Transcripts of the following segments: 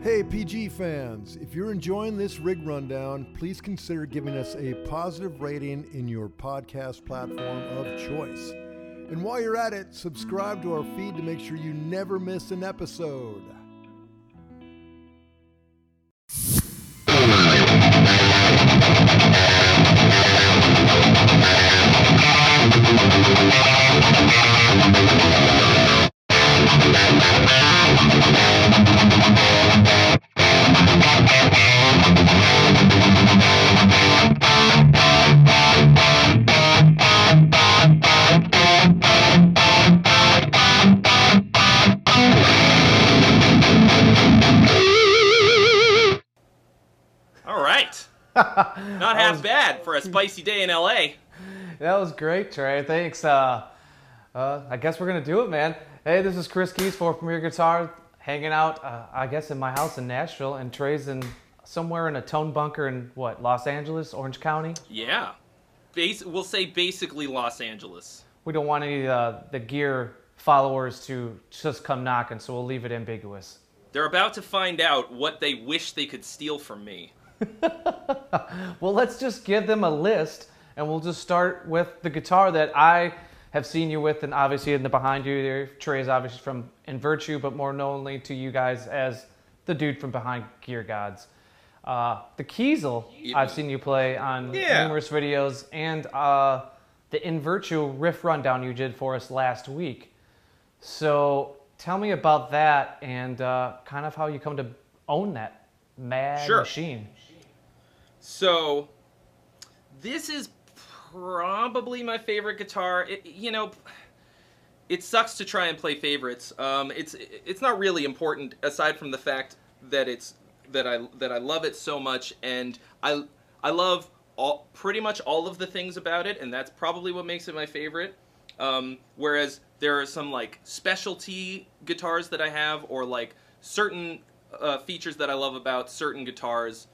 Hey, PG fans, if you're enjoying this rig rundown, please consider giving us a positive rating in your podcast platform of choice. And while you're at it, subscribe to our feed to make sure you never miss an episode. Not half bad for a spicy day in LA. That was great, Trey. Thanks. Uh, uh, I guess we're gonna do it, man. Hey, this is Chris Kies for Premier Guitar, hanging out, uh, I guess, in my house in Nashville, and Trey's in somewhere in a tone bunker in what, Los Angeles, Orange County. Yeah. Bas- we'll say basically Los Angeles. We don't want any uh, the gear followers to just come knocking, so we'll leave it ambiguous. They're about to find out what they wish they could steal from me. Well, let's just give them a list, and we'll just start with the guitar that I have seen you with, and obviously in the behind you there, Trey is obviously from In Virtue, but more knownly to you guys as the dude from behind Gear Gods. Uh, the Kiesel, I've seen you play on Yeah. numerous videos, and uh, the In Virtue riff rundown you did for us last week. So tell me about that and uh, kind of how you come to own that mad Sure. machine. So, this is probably my favorite guitar. It, you know, it sucks to try and play favorites. Um, it's it's not really important aside from the fact that it's that I that I love it so much, and I I love all pretty much all of the things about it, and that's probably what makes it my favorite. Um, whereas there are some like specialty guitars that I have, or like certain uh, features that I love about certain guitars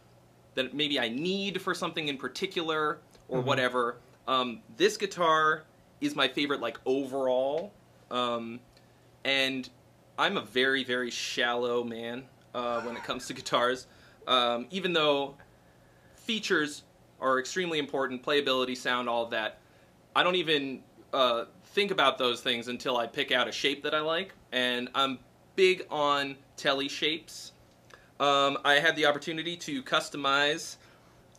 that maybe I need for something in particular or whatever. Um, this guitar is my favorite, like overall, um, and I'm a very very shallow man uh, when it comes to guitars. Um, even though features are extremely important, playability, sound, all of that, I don't even uh, think about those things until I pick out a shape that I like, and I'm big on telly shapes. Um, I had the opportunity to customize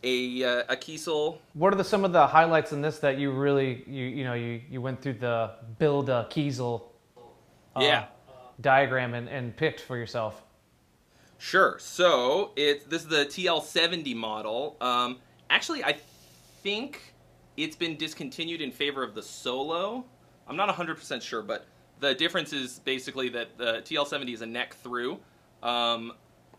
a, uh, a Kiesel. What are the, some of the highlights in this that you really you you know you, you went through the build a Kiesel uh, Yeah, diagram and, and picked for yourself? sure. So it this is the TL70 model. Um, actually, I think it's been discontinued in favor of the Solo. I'm not 100% sure, but the difference is basically that the TL70 is a neck through. Um,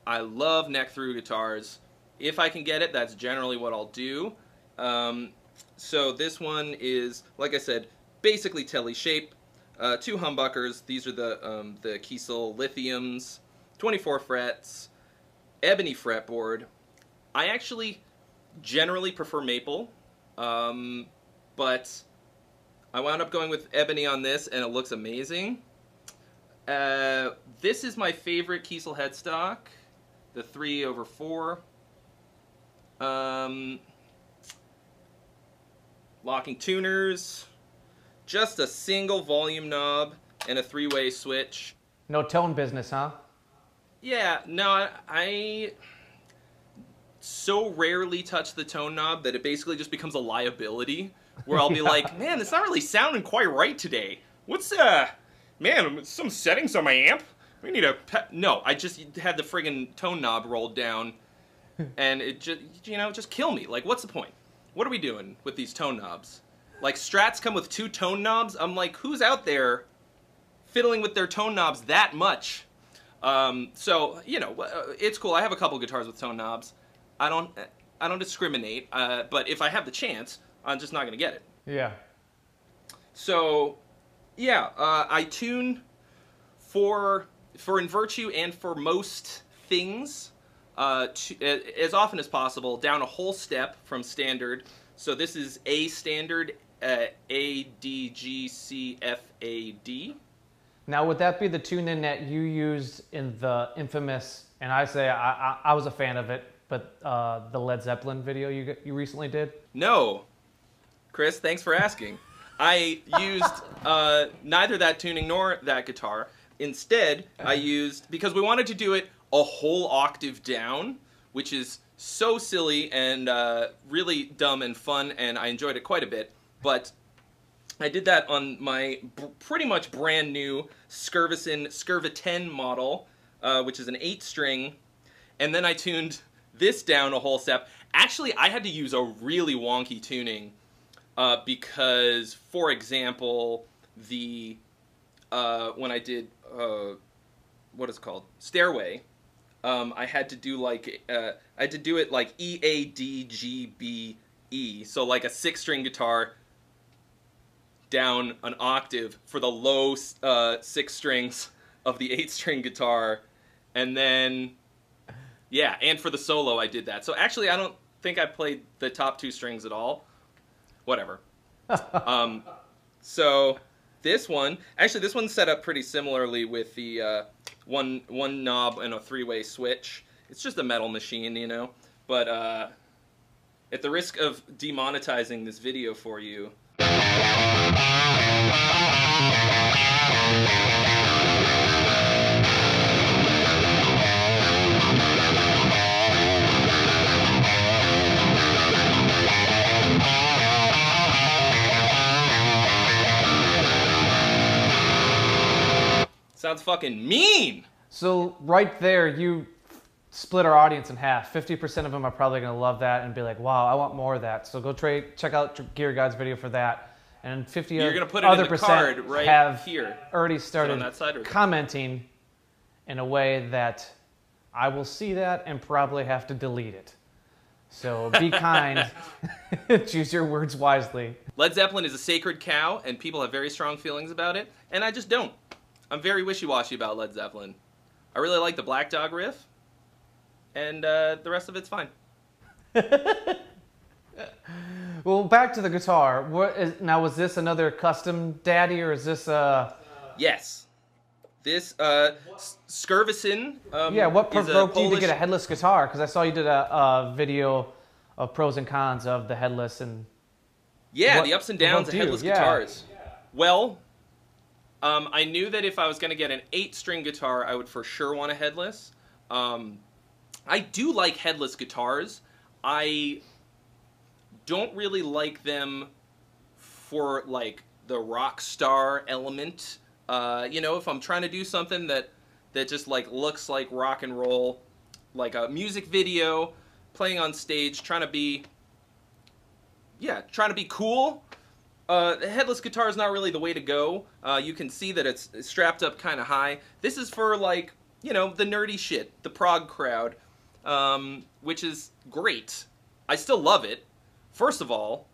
I love neck through guitars. If I can get it, that's generally what I'll do. Um, so this one is, like I said, basically telly shape. Uh, two humbuckers. These are the um, the Kiesel lithiums. 24 frets. Ebony fretboard. I actually generally prefer maple, um, but I wound up going with ebony on this, and it looks amazing. Uh, this is my favorite Kiesel headstock, the three over four. Um, locking tuners, just a single volume knob and a three-way switch. No tone business, huh? Yeah, no, I, I so rarely touch the tone knob that it basically just becomes a liability. Where I'll be like, man, it's not really sounding quite right today. What's uh, man, some settings on my amp. We need a pe-. no. I just had the friggin' tone knob rolled down, and it just you know just kill me. Like, what's the point? What are we doing with these tone knobs? Like Strats come with two tone knobs. I'm like, who's out there fiddling with their tone knobs that much? Um, so you know, uh, it's cool. I have a couple guitars with tone knobs. I don't, I don't discriminate. Uh, but if I have the chance, I'm just not gonna get it. Yeah. So, yeah, uh, I tune for for in virtue and for most things uh, to, as often as possible down a whole step from standard. So this is A standard, uh, A D G C F A D. Now, would that be the tune in that you used in the infamous, and I say I, I, I was a fan of it, but uh, the Led Zeppelin video you, you recently did? No, Chris. Thanks for asking. I used uh, neither that tuning nor that guitar. Instead, I used because we wanted to do it a whole octave down, which is so silly and uh, really dumb and fun, and I enjoyed it quite a bit. But I did that on my pretty much brand new Skervesen Skirva 10 model, uh, which is an eight string, and then I tuned this down a whole step. Actually, I had to use a really wonky tuning uh, because, for example, the uh, when I did uh, what is it called Stairway, um, I had to do like uh, I had to do it like E A D G B E, so like a six string guitar down an octave for the low uh, six strings of the eight string guitar, and then yeah, and for the solo I did that. So actually, I don't think I played the top two strings at all. Whatever. um, so this one, actually, this one's set up pretty similarly with the uh, one one knob and a three way switch. It's just a metal machine, you know. But uh, at the risk of demonetizing this video for you. Sounds fucking mean. So right there, you split our audience in half. Fifty percent of them are probably going to love that and be like, "Wow, I want more of that." So go trade, check out Gear God's video for that. And fifty You're gonna put it other in the percent card right have here. already started that side or- commenting in a way that I will see that and probably have to delete it. So be kind, choose your words wisely. Led Zeppelin is a sacred cow, and people have very strong feelings about it, and I just don't. I'm very wishy-washy about Led Zeppelin. I really like the Black Dog riff, and uh, the rest of it's fine. Well, back to the guitar. What is, now was this another custom daddy or is this uh Yes, this uh, Skervesen. Um, Yeah, what a provoked you to get a headless guitar? Because I saw you did a, a video of pros and cons of the headless and Yeah, What the ups and downs of headless Yeah. guitars. Well, um, I knew that if I was going to get an eight-string guitar, I would for sure want a headless. Um, I do like headless guitars. I don't really like them for like the rock star element. Uh, you know, if I'm trying to do something that that just like looks like rock and roll, like a music video, playing on stage, trying to be yeah, trying to be cool. Uh, the headless guitar is not really the way to go. Uh, you can see that it's strapped up kind of high. This is for like you know the nerdy shit, the prog crowd, um, which is great. I still love it. First of all,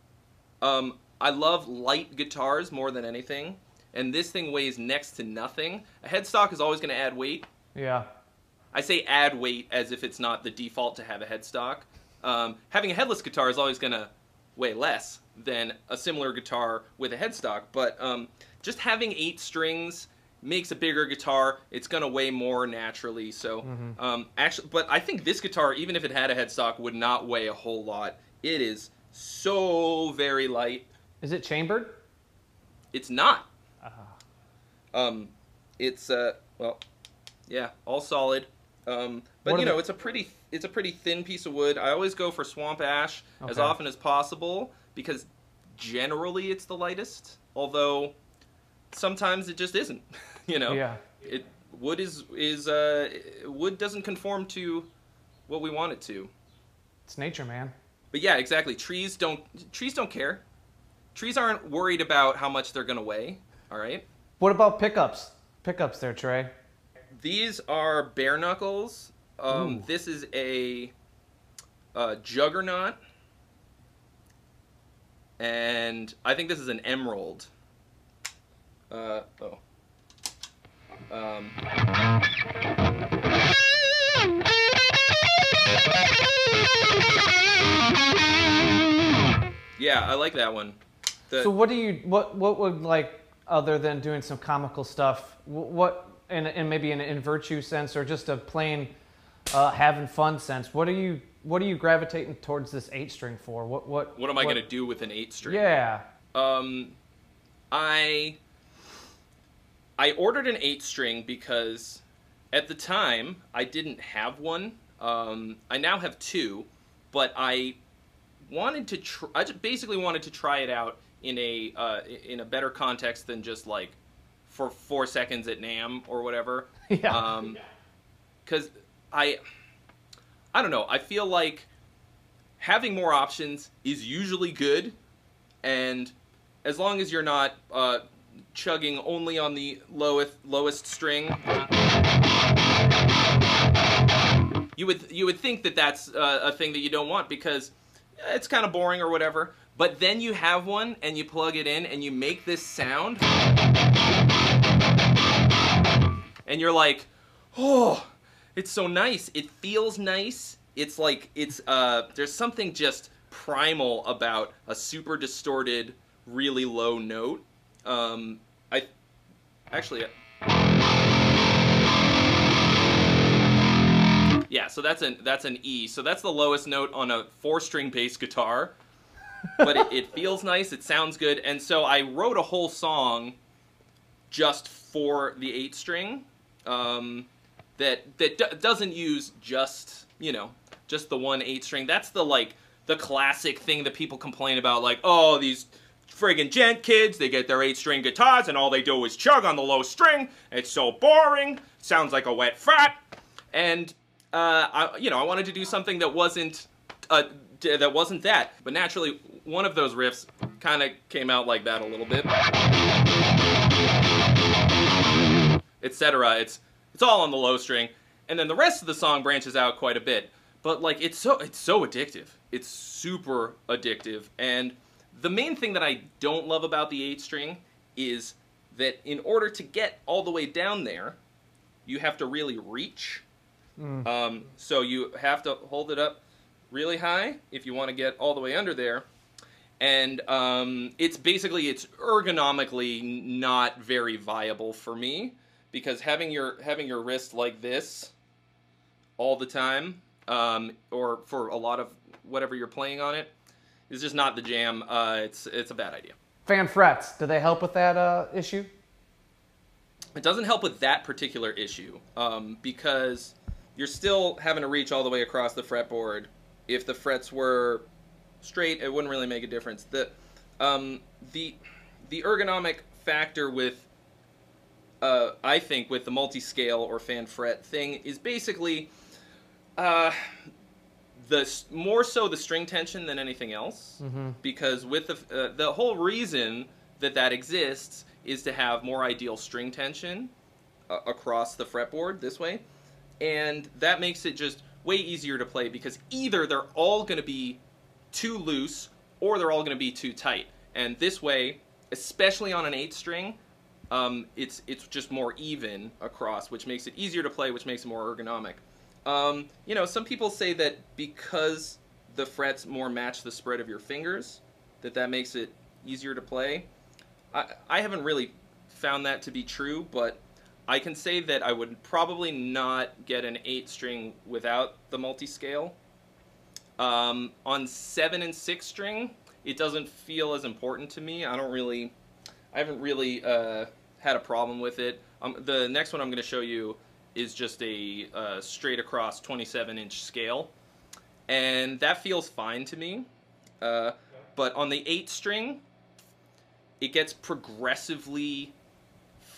um, I love light guitars more than anything, and this thing weighs next to nothing. A headstock is always going to add weight. yeah. I say add weight as if it's not the default to have a headstock. Um, having a headless guitar is always going to weigh less than a similar guitar with a headstock, but um, just having eight strings makes a bigger guitar. It's going to weigh more naturally. So um, actually, but I think this guitar, even if it had a headstock, would not weigh a whole lot. It is so very light. Is it chambered? It's not. Um, it's uh, well, yeah, all solid. Um, but What you know, the- it's a pretty it's a pretty thin piece of wood. I always go for swamp ash as often as possible because generally it's the lightest. Although sometimes it just isn't. you know, Yeah. it wood is is uh, wood doesn't conform to what we want it to. It's nature, man. But yeah, exactly. Trees don't trees don't care. Trees aren't worried about how much they're gonna weigh. All right. What about pickups? Pickups there, Trey. These are bare knuckles. Um, this is a, uh juggernaut, and I think this is an emerald. Uh, oh. Um, yeah, I like that one. The, So what do you what what would like other than doing some comical stuff, what, and, and maybe in, in virtue sense or just a plain uh, having fun sense, what are you what are you gravitating towards this eight string for? What what What am I going to do with an eight string? Yeah. Um, I I ordered an eight string because at the time I didn't have one. Um, I now have two, but I wanted to. Tr- I just basically wanted to try it out in a uh, in a better context than just like for four seconds at NAMM or whatever. Yeah. Um, because I I don't know. I feel like having more options is usually good, and as long as you're not uh, chugging only on the lowest lowest string, you would you would think that that's uh, a thing that you don't want because it's kind of boring or whatever. But then you have one and you plug it in and you make this sound, and you're like, oh, it's so nice. It feels nice. It's like it's uh there's something just primal about a super distorted, really low note. Um, I actually. Yeah, so that's an that's an E. So that's the lowest note on a four-string bass guitar. but it, it feels nice. It sounds good, and so I wrote a whole song just for the eight string. Um, that that d- doesn't use just you know just the one eight string. That's the like the classic thing that people complain about, like oh these friggin' djent kids, they get their eight string guitars and all they do is chug on the low string. It's so boring. Sounds like a wet frat. And uh, I you know I wanted to do something that wasn't uh, that wasn't that, but naturally one of those riffs kind of came out like that a little bit etc. It's it's all on the low string, and then the rest of the song branches out quite a bit. But like it's so it's so addictive. It's super addictive, and the main thing that I don't love about the eight string is that in order to get all the way down there, you have to really reach. Um, so you have to hold it up really high if you want to get all the way under there. And um, it's basically it's ergonomically not very viable for me because having your having your wrist like this all the time, um, or for a lot of whatever you're playing on it, is just not the jam. Uh, it's it's a bad idea. Fan frets, do they help with that uh, issue? It doesn't help with that particular issue um, because you're still having to reach all the way across the fretboard. If the frets were straight, it wouldn't really make a difference. The um, the the ergonomic factor with uh, I think with the multi-scale or fan fret thing is basically uh, the more so the string tension than anything else. Because with the uh, the whole reason that that exists is to have more ideal string tension uh, across the fretboard this way, and that makes it just way easier to play because either they're all going to be too loose or they're all going to be too tight. And this way, especially on an eight string, um, it's it's just more even across, which makes it easier to play, which makes it more ergonomic. Um, you know, some people say that because the frets more match the spread of your fingers, that that makes it easier to play. I, I haven't really found that to be true, but I can say that I would probably not get an eight string without the multi scale. Um, on seven and six string, it doesn't feel as important to me. I don't really, I haven't really uh, had a problem with it. Um, the next one I'm going to show you is just a uh, straight across 27 inch scale, and that feels fine to me. Uh, but on the eight string, it gets progressively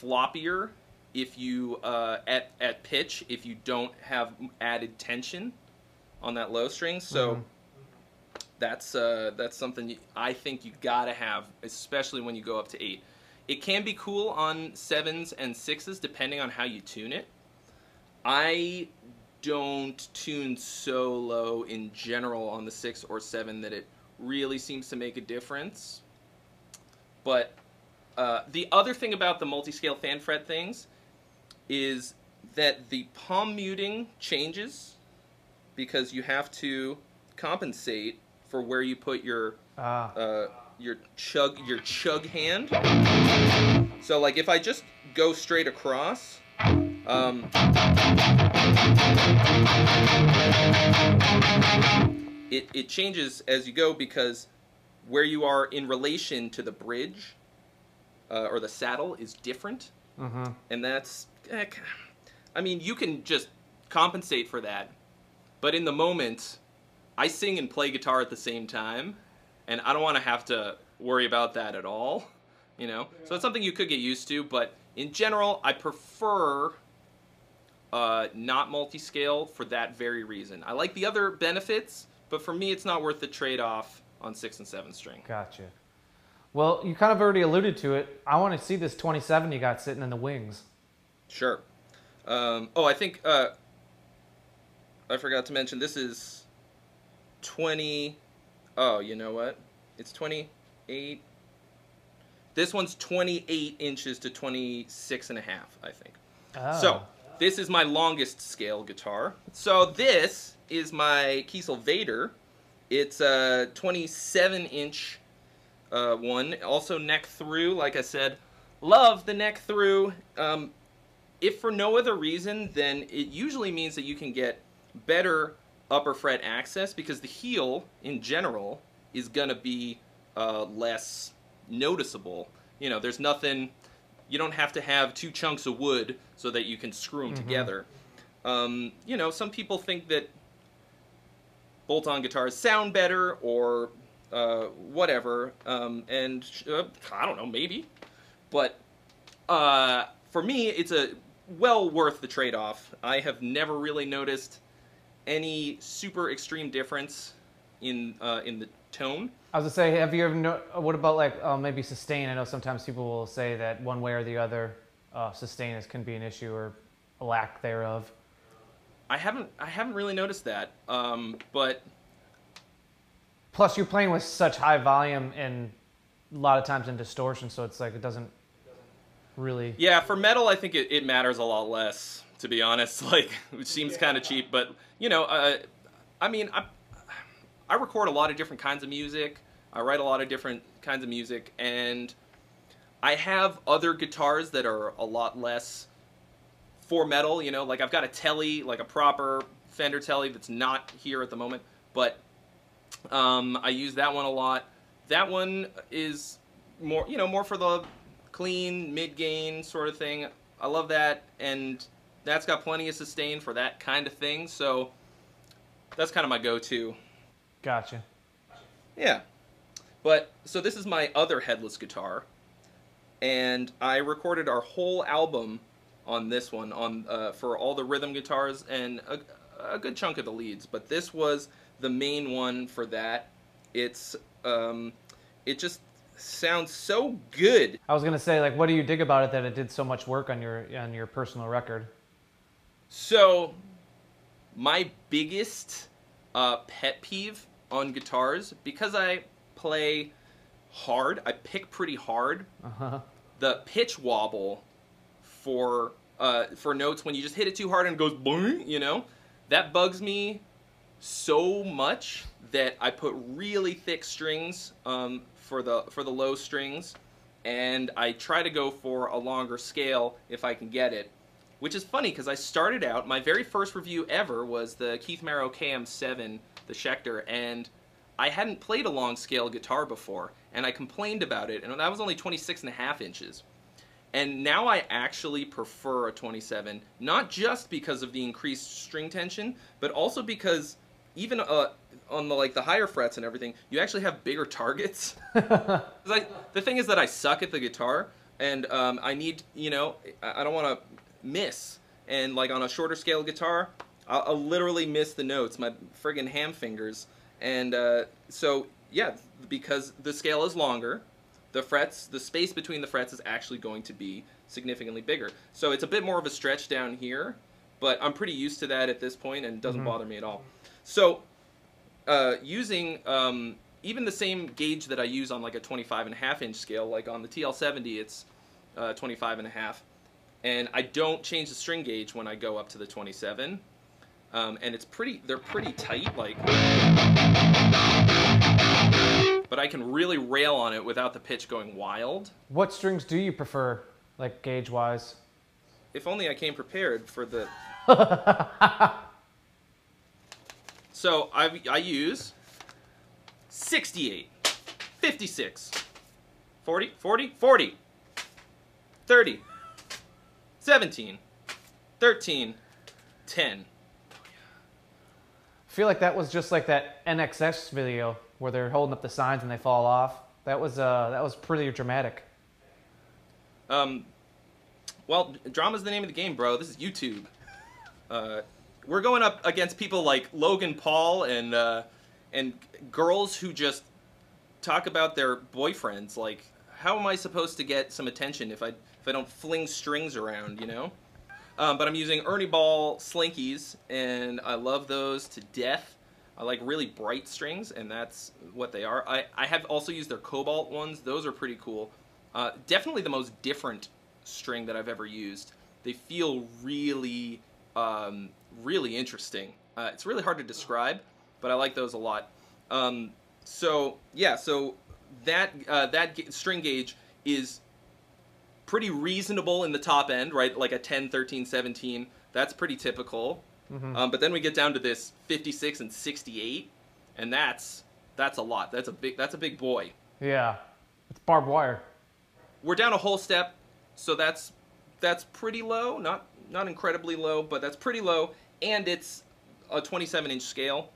floppier if you uh, at at pitch if you don't have added tension on that low string. So that's uh, that's something I think you gotta have, especially when you go up to eight. It can be cool on sevens and sixes depending on how you tune it. I don't tune so low in general on the six or seven that it really seems to make a difference. But uh, the other thing about the multi-scale fan fret things is that the palm muting changes because you have to compensate for where you put your Ah, uh, your chug your chug hand. So like if I just go straight across, um, it, it changes as you go because where you are in relation to the bridge uh, or the saddle is different. Mm-hmm. And that's, eh, k- I mean, you can just compensate for that. But in the moment, I sing and play guitar at the same time, and I don't want to have to worry about that at all, you know? So it's something you could get used to, but in general, I prefer uh, not multi-scale for that very reason. I like the other benefits, but for me, it's not worth the trade-off on six and seven string. Gotcha. Well, you kind of already alluded to it. I want to see this 27 you got sitting in the wings. Sure. Um, oh, I think uh, I forgot to mention this is 20. Oh, you know what? It's 28. This one's 28 inches to 26 and a half, I think. Oh. So, this is my longest scale guitar. So, this is my Kiesel Vader. It's a 27 inch uh, one. Also, neck through, like I said. Love the neck through. Um, if for no other reason, then it usually means that you can get better upper fret access because the heel, in general, is going to be uh, less noticeable. You know, there's nothing, you don't have to have two chunks of wood so that you can screw them together. Um, you know, some people think that bolt on guitars sound better or uh, whatever, um, and uh, I don't know, maybe. But uh, for me, it's a well worth the trade off. I have never really noticed any super extreme difference in uh, in the tone. I was gonna say, have you ever? No- what about like uh, maybe sustain? I know sometimes people will say that one way or the other, uh, sustain is, can be an issue or a lack thereof. I haven't I haven't really noticed that, um, but Plus, you're playing with such high volume and a lot of times in distortion, so it's like it doesn't really. yeah, for metal, I think it, it matters a lot less. To be honest, like it seems kind of cheap, but you know, uh, I mean, I I record a lot of different kinds of music. I write a lot of different kinds of music, and I have other guitars that are a lot less for metal. You know, like I've got a Telly, like a proper Fender Telly that's not here at the moment, but um, I use that one a lot. That one is more, you know, more for the clean mid gain sort of thing. I love that, and that's got plenty of sustain for that kind of thing. So that's kind of my go-to. Gotcha. Yeah. But so this is my other headless guitar, and I recorded our whole album on this one on uh, for all the rhythm guitars and a, a good chunk of the leads. But this was the main one for that. It's um, it just sounds so good. I was gonna say, like, what do you dig about it that it did so much work on your on your personal record? So, my biggest uh, pet peeve on guitars, because I play hard, I pick pretty hard. Uh-huh. The pitch wobble for uh, for notes when you just hit it too hard and it goes boom, you know, that bugs me so much that I put really thick strings um, for the for the low strings, and I try to go for a longer scale if I can get it. Which is funny because I started out, my very first review ever was the Keith Merrow KM7, the Schecter, and I hadn't played a long scale guitar before, and I complained about it, and that was only 26 and a half inches. And now I actually prefer a 27, not just because of the increased string tension, but also because even uh, on the like the higher frets and everything, you actually have bigger targets. The thing is that I suck at the guitar, and um, I need you know I don't want to miss. And like on a shorter scale guitar, I'll, I'll literally miss the notes, my friggin' ham fingers. And uh, so yeah, because the scale is longer, the frets, the space between the frets is actually going to be significantly bigger. So it's a bit more of a stretch down here, but I'm pretty used to that at this point and it doesn't bother me at all. So uh, using um, even the same gauge that I use on like a 25 and a half inch scale, like on the TL70, it's uh, 25 and a half, and I don't change the string gauge when I go up to the 27. Um, and it's pretty, they're pretty tight, like, but I can really rail on it without the pitch going wild. What strings do you prefer like gauge wise? If only I came prepared for the. so I I use 68, 56, 40, 40, 40, 30, 17, 13, 10. I feel like that was just like that NXS video where they're holding up the signs and they fall off. That was uh that was pretty dramatic. Um, well, drama's the name of the game, bro. This is YouTube. Uh, we're going up against people like Logan Paul and uh, and girls who just talk about their boyfriends. Like, how am I supposed to get some attention if I if I don't fling strings around? You know. Um, but I'm using Ernie Ball slinkies, and I love those to death. I like really bright strings, and that's what they are. I, I have also used their Cobalt ones. Those are pretty cool. Uh, definitely the most different string that I've ever used. They feel really, um, really interesting. Uh, it's really hard to describe, but I like those a lot. Um, so yeah, so that uh, that string gauge is pretty reasonable in the top end, right? Like a 10, 13, 17. That's pretty typical. Um, but then we get down to this 56 and 68, and that's that's a lot. That's a big that's a big boy. Yeah. It's barbed wire. We're down a whole step, so that's that's pretty low. Not not incredibly low, but that's pretty low, and it's a 27 inch scale.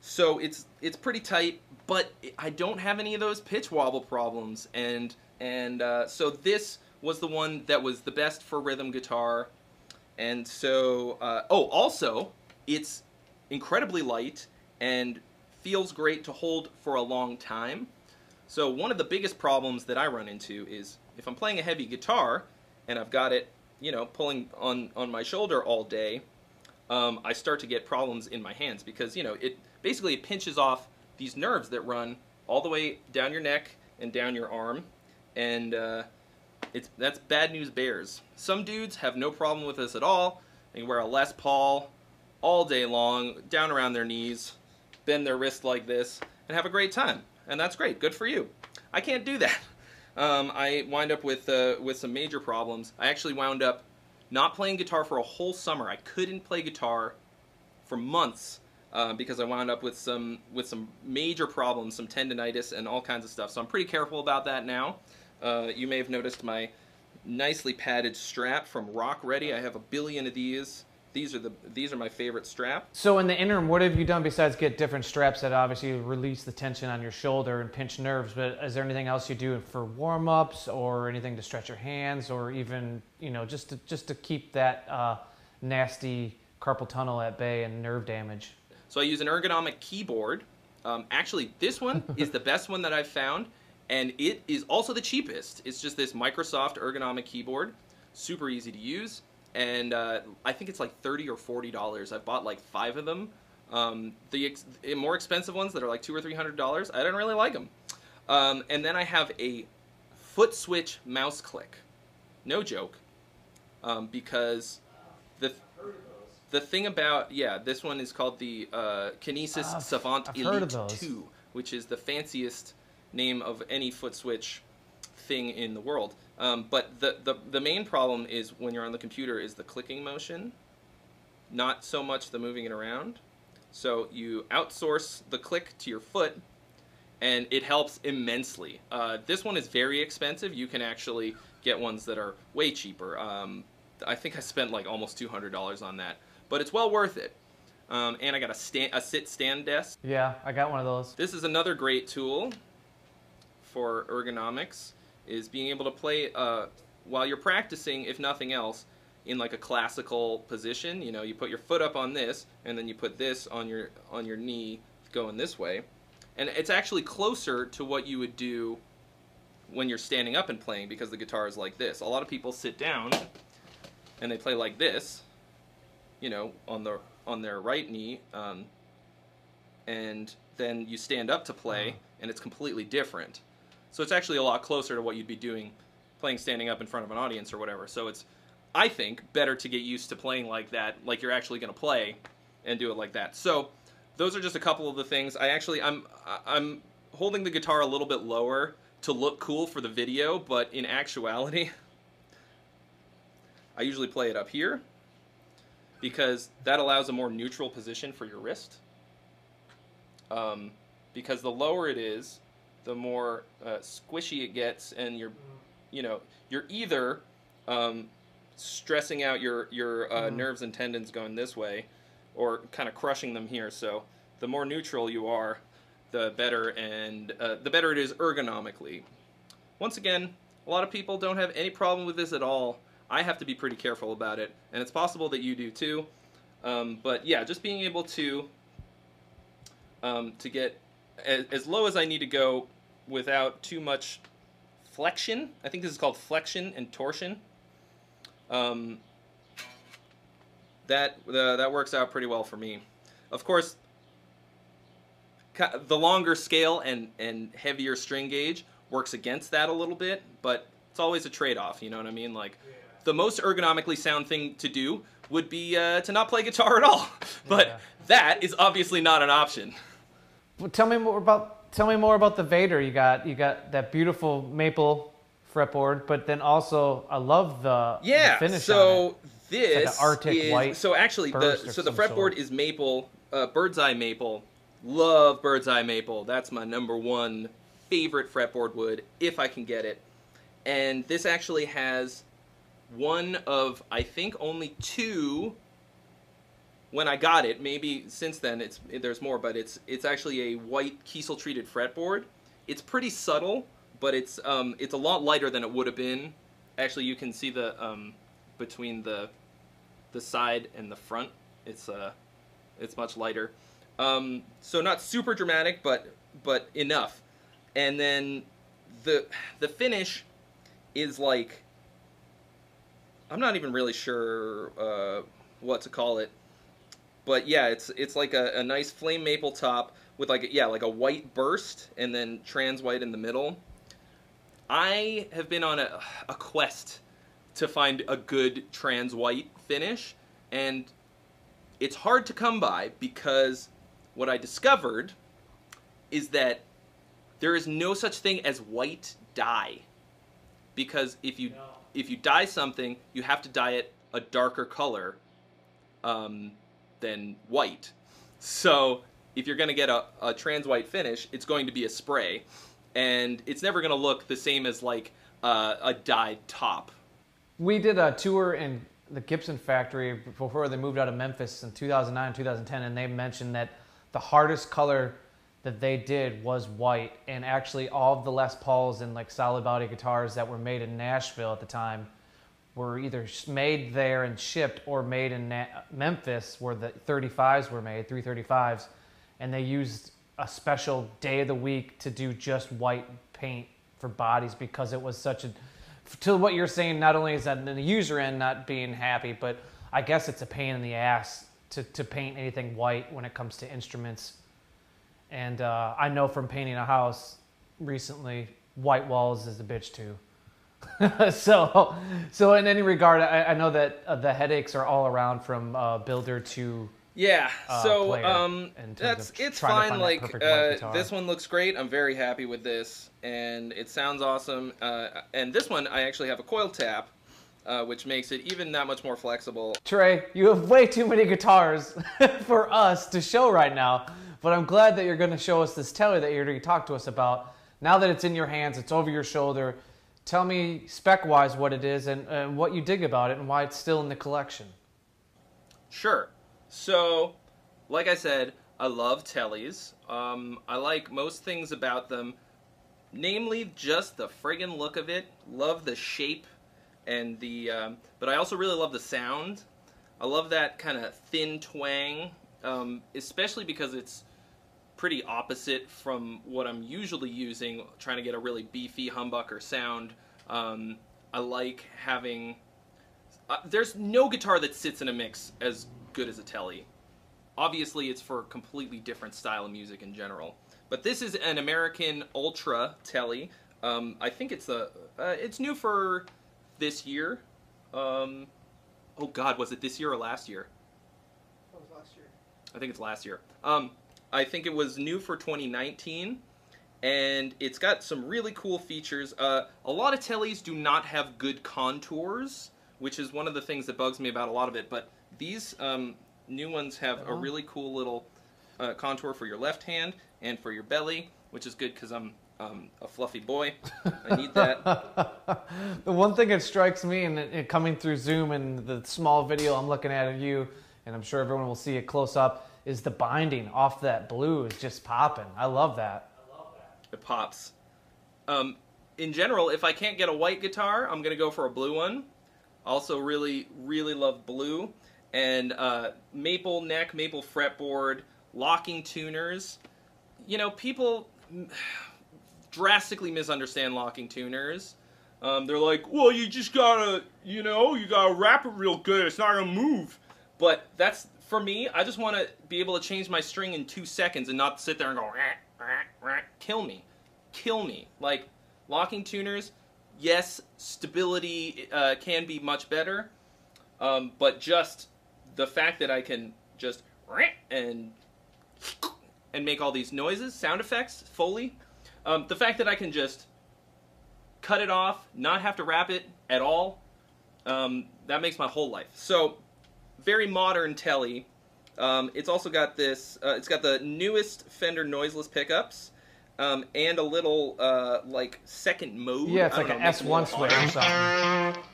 So it's it's pretty tight, but I don't have any of those pitch wobble problems, and and uh, so this was the one that was the best for rhythm guitar, and so uh, oh also it's incredibly light and feels great to hold for a long time. So one of the biggest problems that I run into is if I'm playing a heavy guitar and I've got it, you know, pulling on on my shoulder all day, um, I start to get problems in my hands because you know it basically it pinches off these nerves that run all the way down your neck and down your arm, and uh, it's that's bad news bears. Some dudes have no problem with this at all. They wear a Les Paul all day long, down around their knees, bend their wrist like this, and have a great time, and that's great. Good for you. I can't do that. Um, I wind up with uh, with some major problems. I actually wound up not playing guitar for a whole summer. I couldn't play guitar for months uh, because I wound up with some with some major problems, some tendonitis and all kinds of stuff. So I'm pretty careful about that now. Uh, you may have noticed my nicely padded strap from Rock Ready. I have a billion of these. These are the these are my favorite strap. So in the interim, what have you done besides get different straps that obviously release the tension on your shoulder and pinch nerves? But is there anything else you do for warm ups or anything to stretch your hands or even you know just to just to keep that uh, nasty carpal tunnel at bay and nerve damage? So I use an ergonomic keyboard. Um, actually, this one is the best one that I've found, and it is also the cheapest. It's just this Microsoft ergonomic keyboard, super easy to use, and uh, I think it's like thirty or forty dollars. I've bought like five of them. Um, the ex- more expensive ones that are like two or three hundred dollars, I don't really like them. Um, and then I have a foot switch mouse click, no joke, um, because the the thing about yeah, this one is called the uh, Kinesis I've- Savant I've Elite. Two, which is the fanciest name of any foot switch thing in the world. Um, but the, the the main problem is when you're on the computer is the clicking motion, not so much the moving it around. So you outsource the click to your foot, and it helps immensely. Uh, this one is very expensive. You can actually get ones that are way cheaper. Um, I think I spent like almost two hundred dollars on that, but it's well worth it. Um, and I got a stand, a sit stand desk. Yeah, I got one of those. This is another great tool for ergonomics is being able to play uh, while you're practicing, if nothing else, in like a classical position. You know, you put your foot up on this, and then you put this on your on your knee, going this way, and it's actually closer to what you would do when you're standing up and playing because the guitar is like this. A lot of people sit down and they play like this, you know, on the on their right knee. Um, and then you stand up to play and it's completely different. So it's actually a lot closer to what you'd be doing playing standing up in front of an audience or whatever. So it's I think better to get used to playing like that, like you're actually going to play and do it like that. So those are just a couple of the things. I actually I'm I'm holding the guitar a little bit lower to look cool for the video, but in actuality I usually play it up here because that allows a more neutral position for your wrist. Um, because the lower it is, the more uh, squishy it gets, and you're, you know, you're either um, stressing out your your uh, Mhm. nerves and tendons going this way, or kind of crushing them here. So the more neutral you are, the better, and uh, the better it is ergonomically. Once again, a lot of people don't have any problem with this at all. I have to be pretty careful about it, and it's possible that you do too. Um, but yeah, just being able to um, to get as, as low as I need to go without too much flexion. I think this is called flexion and torsion. Um, that uh, that works out pretty well for me. Of course, the longer scale and and heavier string gauge works against that a little bit, but it's always a trade-off. You know what I mean? Like the most ergonomically sound thing to do would be uh, to not play guitar at all, but Yeah. that is obviously not an option. Well, tell me more about tell me more about the Vader. You got you got that beautiful maple fretboard, but then also I love the, the Yeah. finish on it. so this an Arctic is white so actually the so the fretboard sort. is maple, uh, bird's eye maple. Love bird's eye maple. That's my number one favorite fretboard wood if I can get it. And this actually has one of I think only two when I got it, maybe since then it's there's more, but it's it's actually a white Kiesel treated fretboard. It's pretty subtle, but it's um it's a lot lighter than it would have been. Actually, you can see the um between the the side and the front. It's uh it's much lighter. Um, so not super dramatic, but but enough. And then the the finish is like I'm not even really sure uh, what to call it but yeah, it's it's like a, a nice flame maple top with like a, yeah like a white burst and then trans white in the middle. I have been on a, a quest to find a good trans white finish, and it's hard to come by because what I discovered is that there is no such thing as white dye because if you if you dye something, you have to dye it a darker color um, than white. So if you're going to get a, a trans white finish, it's going to be a spray, and it's never going to look the same as like uh, a dyed top. We did a tour in the Gibson factory before they moved out of Memphis in 2009, 2010, and they mentioned that the hardest color that they did was white. And actually, all of the Les Pauls and like solid body guitars that were made in Nashville at the time were either made there and shipped or made in Na- Memphis, where the 35s were made, 335s, and they used a special day of the week to do just white paint for bodies because it was such a. To what you're saying, not only is that the user end not being happy, but I guess it's a pain in the ass to, to paint anything white when it comes to instruments. And uh, I know from painting a house recently, white walls is a bitch too. so, so in any regard, I, I know that uh, the headaches are all around from uh, builder to Yeah, uh, so um, that's it's fine. Like uh, this one looks great. I'm very happy with this, and it sounds awesome. Uh, and this one, I actually have a coil tap, uh, which makes it even that much more flexible. Trey, you have way too many guitars for us to show right now. But I'm glad that you're going to show us this telly that you're going to talk to us about. Now that it's in your hands, it's over your shoulder. Tell me spec wise what it is and, and what you dig about it and why it's still in the collection. Sure. So, like I said, I love tellies. Um, I like most things about them, namely just the friggin' look of it. Love the shape and the, um, but I also really love the sound. I love that kind of thin twang, um, especially because it's pretty opposite from what I'm usually using, trying to get a really beefy humbucker sound. Um, I like having uh, there's no guitar that sits in a mix as good as a Telly. Obviously, it's for a completely different style of music in general. But this is an American Ultra Telly. Um, I think it's a uh, it's new for this year. Um, oh God, was it this year or last year? That was last year. I think it's last year. Um, I think it was new for 2019, and it's got some really cool features. Uh, a lot of tellies do not have good contours, which is one of the things that bugs me about a lot of it. But these um, new ones have a really cool little uh, contour for your left hand and for your belly, which is good because I'm um, a fluffy boy. I need that. The one thing that strikes me, and coming through Zoom and the small video I'm looking at of you, and I'm sure everyone will see it close up, is the binding off that blue is just popping. I love that. I love It pops. Um, in general, if I can't get a white guitar, I'm gonna go for a blue one. Also, really, really love blue and uh, maple neck, maple fretboard, locking tuners. You know, people drastically misunderstand locking tuners. Um, they're like, well, you just gotta, you know, you gotta wrap it real good. It's not gonna move. But that's for me. I just want to be able to change my string in two seconds and not sit there and go, "Rah, rah, rah." kill me, kill me. Like locking tuners, yes, stability uh, can be much better, um, but just the fact that I can just and and make all these noises, sound effects, foley. Um, the fact that I can just cut it off, not have to wrap it at all, um, that makes my whole life. So, very modern telly. Um, it's also got this. Uh, it's got the newest Fender noiseless pickups, um, and a little uh, like second mode. Yeah, it's like an know, makes it a S1 switch or something.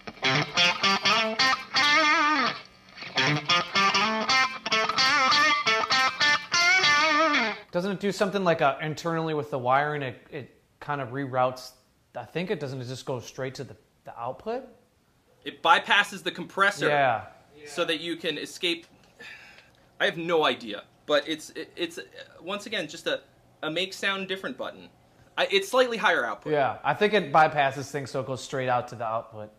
Doesn't it do something like uh, internally with the wiring? It, it kind of reroutes. I think it doesn't. It just go straight to the, the output. It bypasses the compressor. Yeah. So that you can escape. I have no idea, but it's it, it's once again just a a make sound different button. I, it's slightly higher output. Yeah. I think it bypasses things so it goes straight out to the output.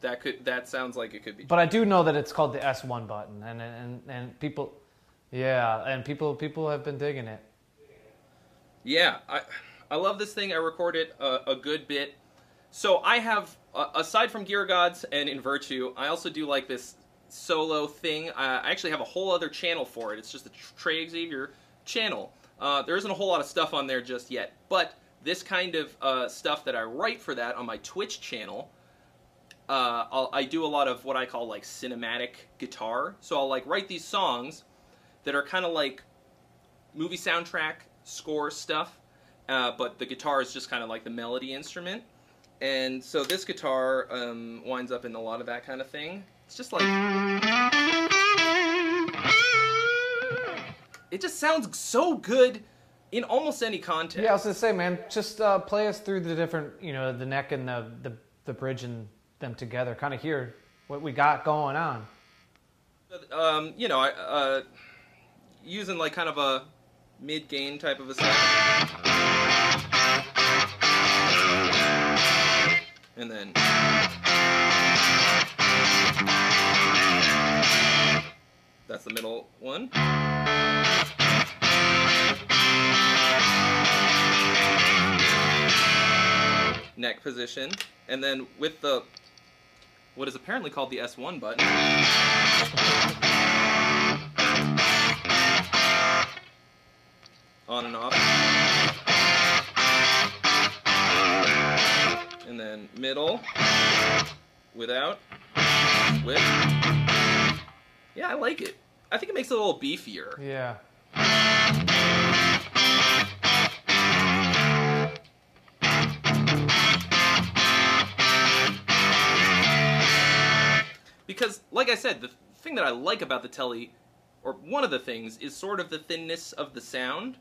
That could that sounds like it could be. But I do know that it's called the S1 button, and and and people, yeah, and people people have been digging it. Yeah, I I love this thing. I record it a, a good bit. So I have uh, aside from Gear Gods and In Virtue, I also do like this solo thing. I actually have a whole other channel for it. It's just the Trey Xavier channel. Uh, there isn't a whole lot of stuff on there just yet, but this kind of uh, stuff that I write for that on my Twitch channel, uh, I do a lot of what I call like cinematic guitar. So I'll like write these songs that are kind of like movie soundtrack score stuff, uh, but the guitar is just kind of like the melody instrument. And so this guitar um, winds up in a lot of that kind of thing. It's just like. It just sounds so good in almost any context. Yeah, I was gonna say, man, just uh, play us through the different, you know, the neck and the the, the bridge and them together. Kind of hear what we got going on. Um, you know, I, uh, using like kind of a mid gain type of a sound. And then. That's the middle one. Neck position. And then with the what is apparently called the S1 button. On and off. And then middle. Without. With. Yeah, I like it. I think it makes it a little beefier. Yeah. because like i said the thing that i like about the telly or one of the things is sort of the thinness of the sound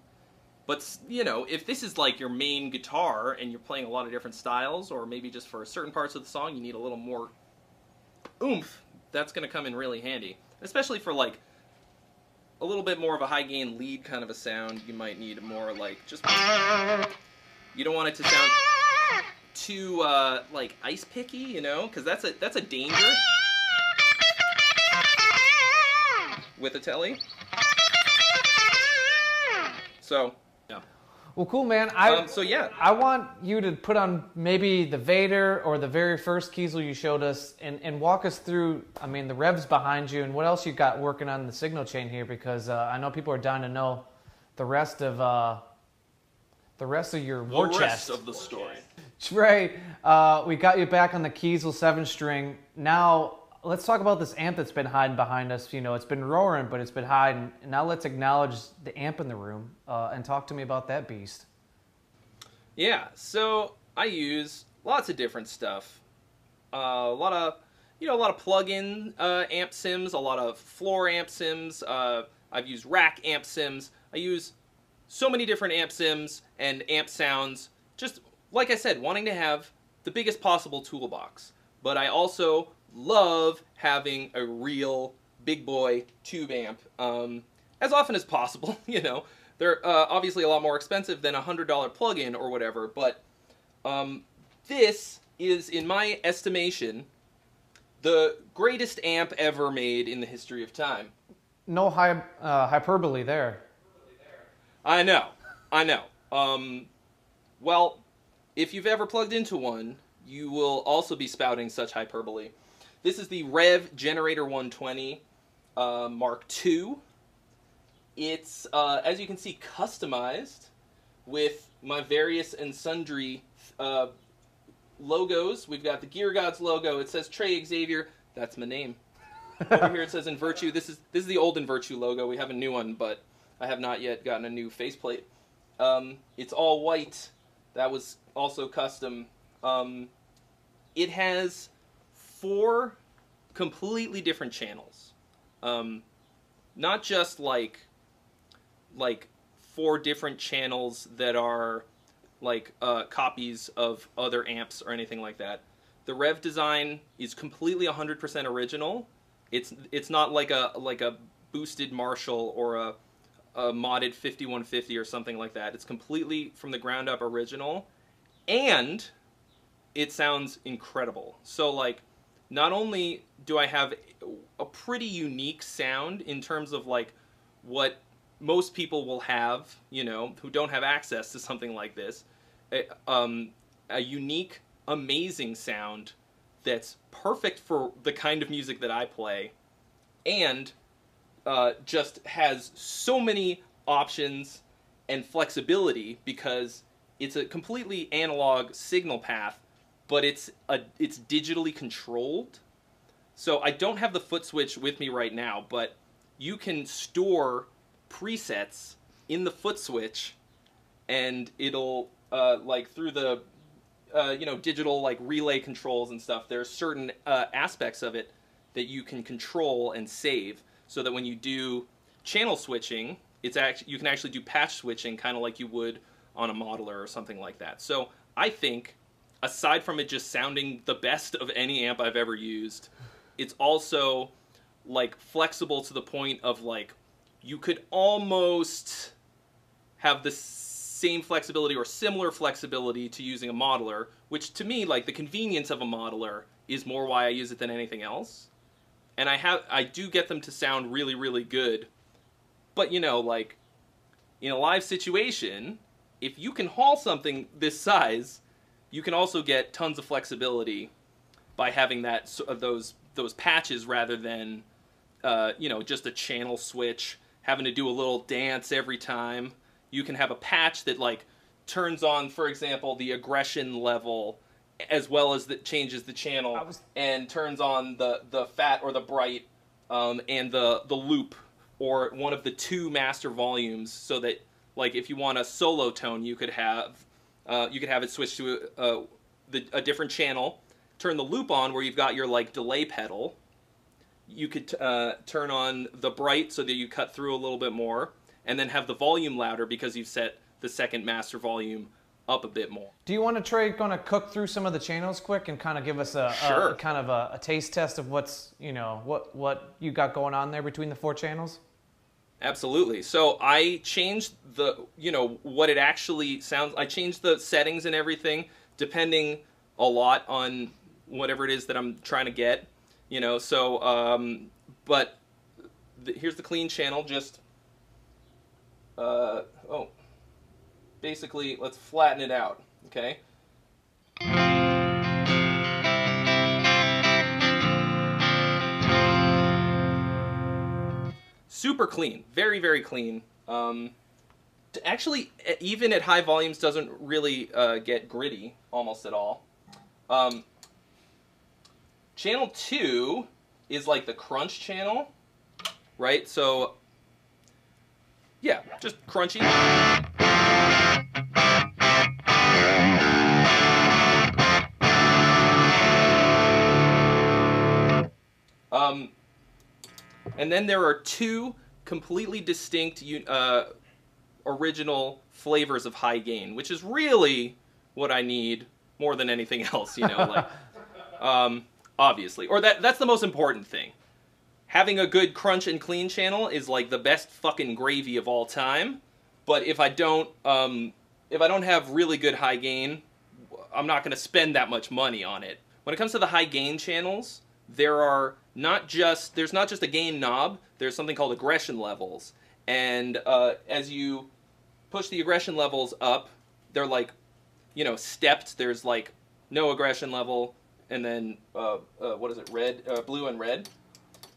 but you know if this is like your main guitar and you're playing a lot of different styles or maybe just for certain parts of the song you need a little more oomph that's going to come in really handy especially for like a little bit more of a high gain lead kind of a sound you might need more like just you don't want it to sound too uh, like ice picky you know because that's a that's a danger with a telly. So. Well, cool, man. I Um, so yeah, I want you to put on maybe the Vader or the very first Kiesel you showed us, and, and walk us through. I mean, the Revv's behind you, and what else you got working on the signal chain here, because uh, I know people are dying to know the rest of uh, the rest of your war the chest. of the story. Trey, uh, we got you back on the Kiesel seven string. now let's talk about this amp that's been hiding behind us. You know, it's been roaring, but it's been hiding. Now let's acknowledge the amp in the room uh, and talk to me about that beast. Yeah, so I use lots of different stuff. Uh, a lot of, you know, a lot of plug-in uh, amp sims, a lot of floor amp sims. Uh, I've used rack amp sims. I use so many different amp sims and amp sounds. Just like I said, wanting to have the biggest possible toolbox. But I also love having a real big boy tube amp um, as often as possible. You know, they're uh, obviously a lot more expensive than a hundred dollar plug-in or whatever, but um, this is, in my estimation, the greatest amp ever made in the history of time. No hy- uh, hyperbole there. I know, I know. Um, well, if you've ever plugged into one, you will also be spouting such hyperbole. This is the Revv Generator 120 uh, Mark II. It's, uh, as you can see, customized with my various and sundry uh, logos. We've got the Gear Gods logo. It says Trey Xavier. That's my name. Over here it says Invirtue. This is this is the old In Virtue logo. We have a new one, but I have not yet gotten a new faceplate. Um, it's all white. That was also custom. Um, it has four completely different channels. Um, not just like like four different channels that are like uh, copies of other amps or anything like that. The Revv design is completely 100% original. It's it's not like a like a boosted Marshall or a, a modded 5150 or something like that. It's completely from the ground up original, and it sounds incredible. So like not only do I have a pretty unique sound in terms of like what most people will have, you know, who don't have access to something like this, a, um, a unique, amazing sound that's perfect for the kind of music that I play, and uh, just has so many options and flexibility because it's a completely analog signal path but it's a it's digitally controlled. So I don't have the foot switch with me right now, but you can store presets in the foot switch, and it'll uh, like through the uh, you know digital like relay controls and stuff. There are certain uh, aspects of it that you can control and save, so that when you do channel switching, it's act- you can actually do patch switching, kind of like you would on a modeler or something like that. So I think aside from it just sounding the best of any amp I've ever used, it's also like flexible to the point of like you could almost have the same flexibility or similar flexibility to using a modeler, which to me like the convenience of a modeler is more why I use it than anything else. And I have I do get them to sound really really good. But you know like in a live situation, if you can haul something this size, you can also get tons of flexibility by having that those those patches rather than uh, you know just a channel switch having to do a little dance every time. You can have a patch that like turns on for example the aggression level as well as that changes the channel was... and turns on the the fat or the bright um, and the the loop or one of the two master volumes so that like if you want a solo tone you could have uh, you could have it switch to a, the, a, different channel. Turn the loop on where you've got your like delay pedal. You could uh, turn on the bright so that you cut through a little bit more, and then have the volume louder because you've set the second master volume up a bit more. Do you want to Trey going to cook through some of the channels quick and kind of give us a, sure. a kind of a, a, taste test of what's you know what what you got going on there between the four channels? Absolutely. So I changed the, you know, what it actually sounds. I changed the settings and everything depending a lot on whatever it is that I'm trying to get. You know, so um, but the, here's the clean channel. Just uh, oh, basically let's flatten it out. Okay. Super clean, very very clean. Um, actually, even at high volumes, doesn't really uh, get gritty almost at all. Um, channel two is like the crunch channel, right? So, yeah, just crunchy. Um, and then there are two completely distinct uh, original flavors of high gain, which is really what I need more than anything else, you know, like um, obviously. Or that that's the most important thing. Having a good crunch and clean channel is like the best fucking gravy of all time. But if I don't um, if I don't have really good high gain, I'm not going to spend that much money on it. When it comes to the high gain channels, there are not just there's not just a gain knob. There's something called aggression levels, and uh, as you push the aggression levels up, they're like, you know, stepped. There's like no aggression level, and then uh, uh, what is it? Red, uh, blue, and red.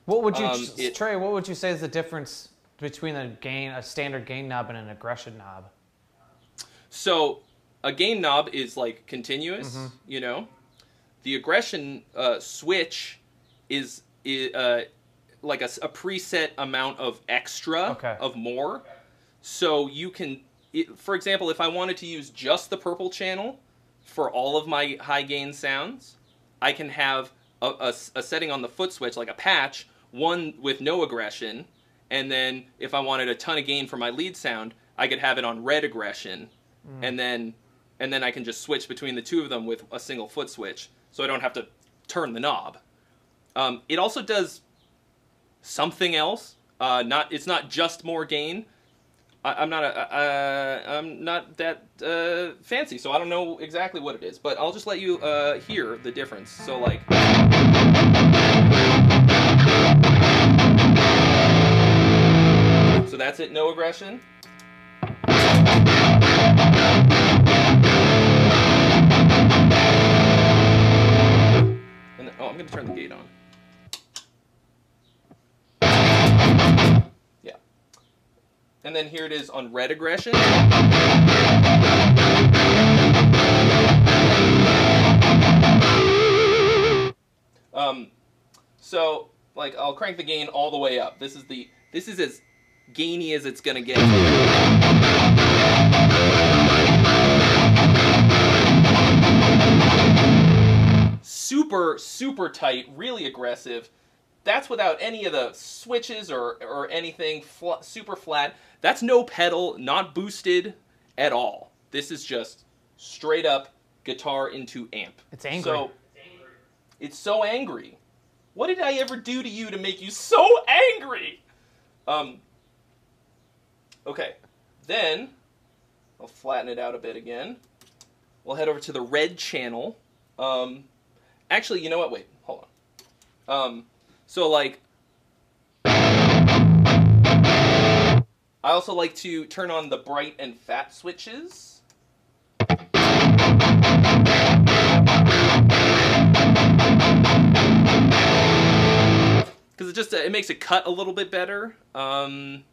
What would you, Um, it- Trey? What would you say is the difference between a gain, a standard gain knob, and an aggression knob? So a gain knob is like continuous, you know. The aggression uh, switch is, i uh, like a preset amount of extra Okay. of more. So you can, it, for example, if I wanted to use just the purple channel for all of my high gain sounds, I can have a setting on the foot switch, like a patch, one with no aggression, and then if I wanted a ton of gain for my lead sound, I could have it on red aggression, and then and then I can just switch between the two of them with a single foot switch, so I don't have to turn the knob. Um, it also does something else. Uh, not it's not just more gain. I, I'm not a, uh, I'm not that uh, fancy, so I don't know exactly what it is. But I'll just let you uh, hear the difference. So like. So that's it. No aggression. And then, oh, I'm gonna turn the gate on. And then here it is on red aggression. Um, so like I'll crank the gain all the way up. This is the this is as gainy as it's gonna get. Super super tight, really aggressive. That's without any of the switches or or anything fl- super flat. That's no pedal, not boosted at all. This is just straight up guitar into amp. It's angry. So it's so angry. What did I ever do to you to make you so angry? Um. Okay, then I'll flatten it out a bit again. We'll head over to the red channel. Um, actually, you know what? Wait, hold on. Um, so like, I also like to turn on the bright and fat switches. because it just it makes it cut a little bit better. Um,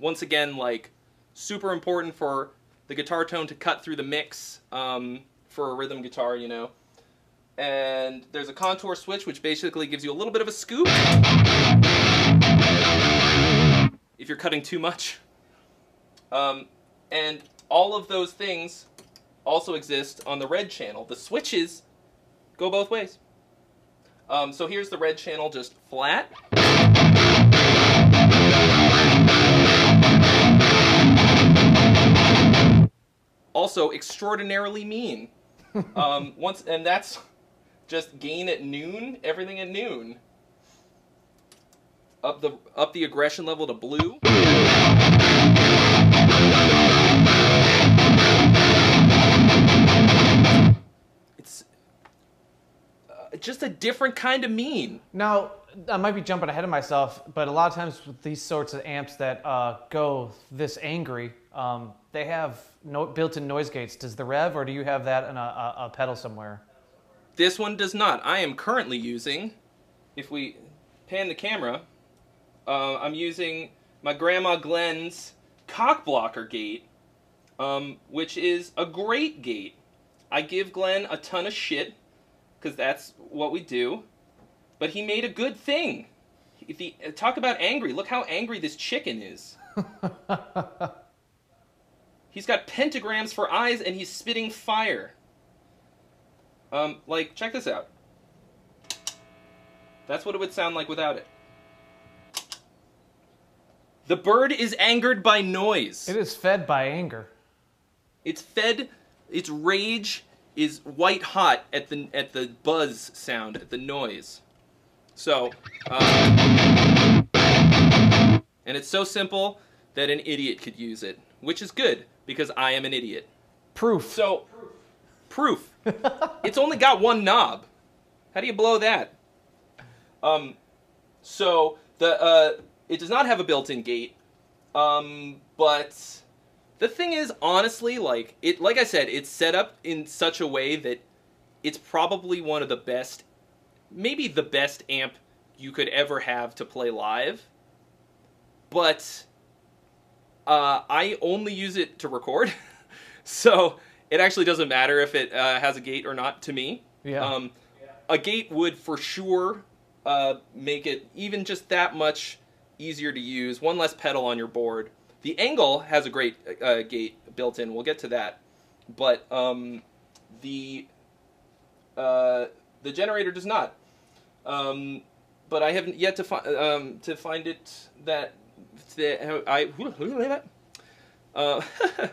once again, like super important for the guitar tone to cut through the mix um, for a rhythm guitar, you know. And there's a contour switch which basically gives you a little bit of a scoop if you're cutting too much. Um, and all of those things also exist on the red channel. The switches go both ways. Um, so here's the red channel just flat. Also extraordinarily mean. Um, once and that's just gain at noon, everything at noon. Up the up the aggression level to blue. It's uh, just a different kind of mean. Now, I might be jumping ahead of myself, but a lot of times with these sorts of amps that uh, go this angry, um, they have no, built-in noise gates. Does the Revv, or do you have that in a, a, a pedal somewhere? This one does not. I am currently using, if we pan the camera, uh, I'm using my grandma Glenn's cock blocker gate, um, which is a great gate. I give Glenn a ton of shit because that's what we do. but he made a good thing. If he, talk about angry. Look how angry this chicken is. he's got pentagrams for eyes and he's spitting fire. Um, like, check this out. That's what it would sound like without it. The bird is angered by noise. It is fed by anger. It's fed. Its rage is white hot at the at the buzz sound, at the noise. So, um, and it's so simple that an idiot could use it, which is good because I am an idiot. Proof. So, proof. it's only got one knob. How do you blow that? Um, so the uh, it does not have a built-in gate. Um, but the thing is, honestly, like it, like I said, it's set up in such a way that it's probably one of the best, maybe the best amp you could ever have to play live. But uh, I only use it to record, so it actually doesn't matter if it uh, has a gate or not to me. Yeah. Um, a gate would for sure uh, make it even just that much easier to use. One less pedal on your board. The ENGL has a great uh, gate built in. We'll get to that, but um, the uh, the generator does not. Um, but I haven't yet to find um, to find it that, that I uh,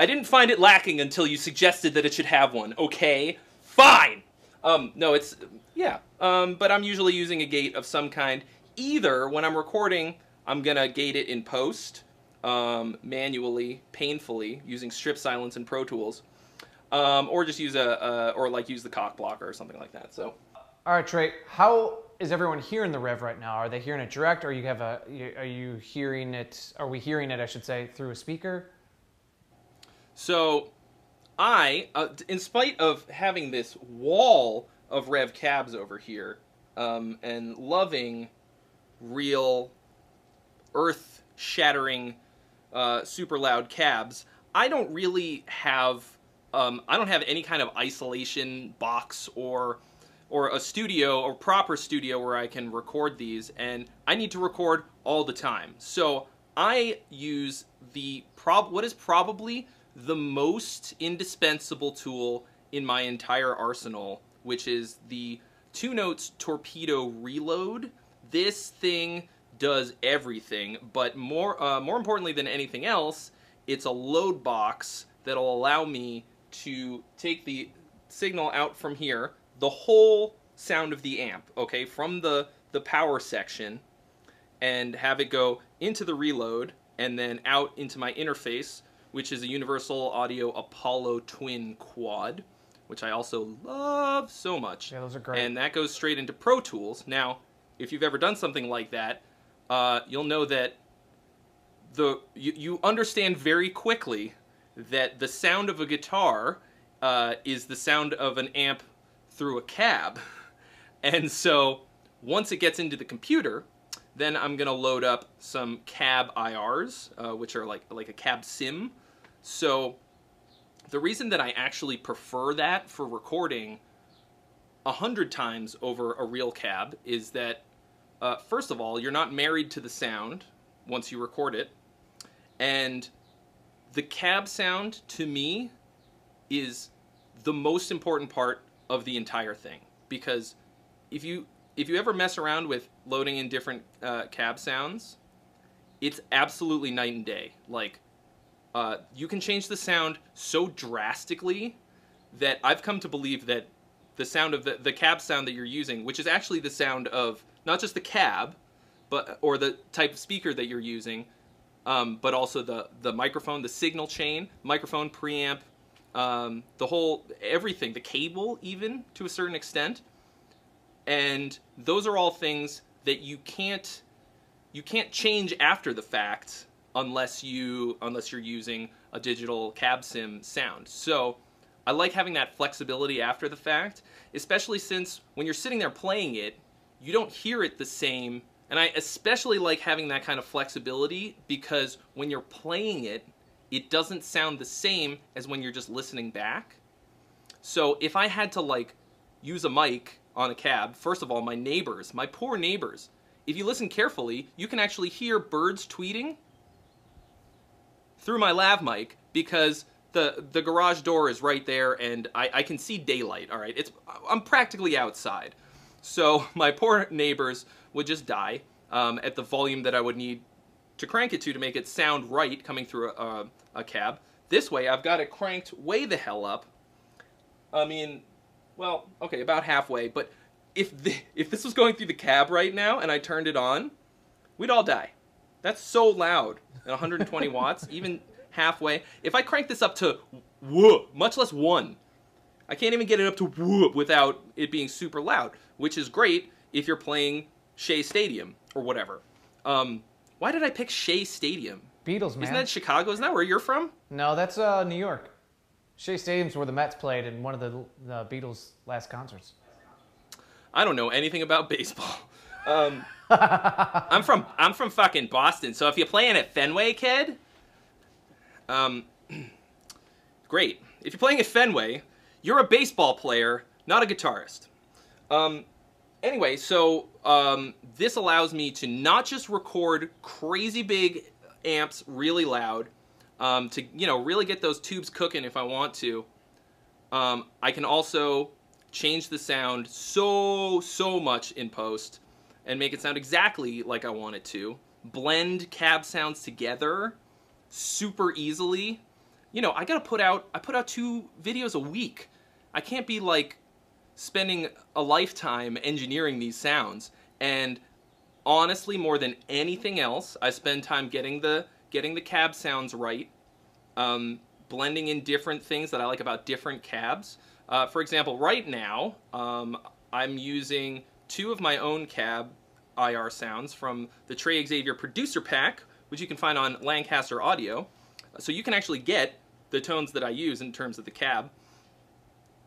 I didn't find it lacking until you suggested that it should have one. Okay, fine. Um, no, it's yeah. Um, but I'm usually using a gate of some kind. Either when I'm recording, I'm gonna gate it in post, um, manually, painfully, using strip silence and Pro Tools, um, or just use a, or like use the cock blocker or something like that. So All right, Trey. How is everyone hearing the Revv right now? Are they hearing it direct, or you have a? Are you hearing it? Are we hearing it? I should say through a speaker. So, I, uh, in spite of having this wall of Revv cabs over here, um, and loving real earth shattering, uh, super loud cabs, I don't really have, um, I don't have any kind of isolation box or or a studio or proper studio where I can record these, and I need to record all the time. So I use the prob what is probably the most indispensable tool in my entire arsenal, which is the Two Notes Torpedo Reload. This thing does everything, but more uh, more importantly than anything else, it's a load box that'll allow me to take the signal out from here, the whole sound of the amp, okay, from the the power section, and have it go into the reload and then out into my interface, which is a Universal Audio Apollo Twin Quad, which I also love so much. Yeah, those are great. And that goes straight into Pro Tools. Now, if you've ever done something like that, uh, you'll know that the you, you understand very quickly that the sound of a guitar uh, is the sound of an amp through a cab. And so once it gets into the computer, then I'm gonna load up some cab IRs, uh, which are like like a cab sim. So the reason that I actually prefer that for recording a hundred times over a real cab is that uh, first of all, you're not married to the sound once you record it, and the cab sound to me is the most important part of the entire thing because if you if you ever mess around with loading in different uh, cab sounds, it's absolutely night and day. Like uh, you can change the sound so drastically that I've come to believe that the sound of the, the cab sound that you're using, which is actually the sound of not just the cab, but or the type of speaker that you're using, um, but also the the microphone, the signal chain, microphone, preamp, um, the whole everything, the cable even to a certain extent, and those are all things that you can't you can't change after the fact unless you unless you're using a digital cab sim sound. So I like having that flexibility after the fact, especially since when you're sitting there playing it, you don't hear it the same. And I especially like having that kind of flexibility because when you're playing it, it doesn't sound the same as when you're just listening back. So if I had to like use a mic on a cab. First of all, my neighbors, my poor neighbors. If you listen carefully, you can actually hear birds tweeting through my lav mic because the the garage door is right there and I, I can see daylight. All right, it's I'm practically outside, so my poor neighbors would just die um, at the volume that I would need to crank it to to make it sound right coming through a, a, a cab. This way, I've got it cranked way the hell up. I mean, well, okay, about halfway. But if the, if this was going through the cab right now and I turned it on, we'd all die. That's so loud at 120 watts, even halfway. If I crank this up to whoop, much less one, I can't even get it up to whoop without it being super loud, which is great if you're playing Shea Stadium or whatever. Um, why did I pick Shea Stadium? Beatles, man. Isn't that Chicago? Isn't that where you're from? no, that's uh, New York. Shea Stadium's where the Mets played in one of the, the Beatles' last concerts. I don't know anything about baseball. Um, I'm from I'm from fucking Boston. So if you're playing at Fenway, kid, um, great. If you're playing at Fenway, you're a baseball player, not a guitarist. Um, anyway, so um, this allows me to not just record crazy big amps really loud, um, to you know really get those tubes cooking if I want to. Um, I can also change the sound so so much in post and make it sound exactly like I want it to. Blend cab sounds together super easily. You know, I gotta put out I put out two videos a week. I can't be like spending a lifetime engineering these sounds and honestly more than anything else i spend time getting the getting the cab sounds right um, blending in different things that i like about different cabs uh, for example right now um, i'm using two of my own cab ir sounds from the trey xavier producer pack which you can find on lancaster audio so you can actually get the tones that i use in terms of the cab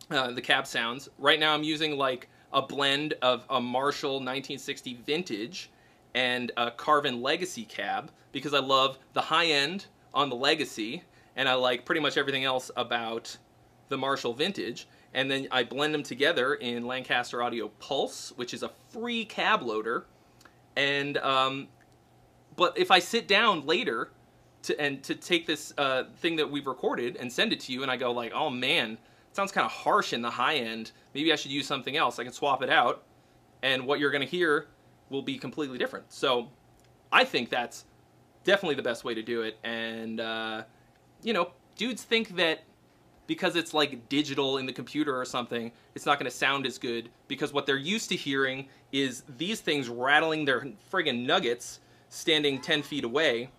uh, the cab sounds. Right now, I'm using like a blend of a Marshall 1960 vintage and a Carvin Legacy cab because I love the high end on the Legacy and I like pretty much everything else about the Marshall vintage. And then I blend them together in Lancaster Audio Pulse, which is a free cab loader. And um, but if I sit down later to and to take this uh, thing that we've recorded and send it to you, and I go like, oh man, it sounds kind of harsh in the high end. Maybe I should use something else. I can swap it out, and what you're going to hear will be completely different. So I think that's definitely the best way to do it. And, uh, you know, dudes think that because it's like digital in the computer or something, it's not going to sound as good because what they're used to hearing is these things rattling their friggin' nuggets standing 10 feet away.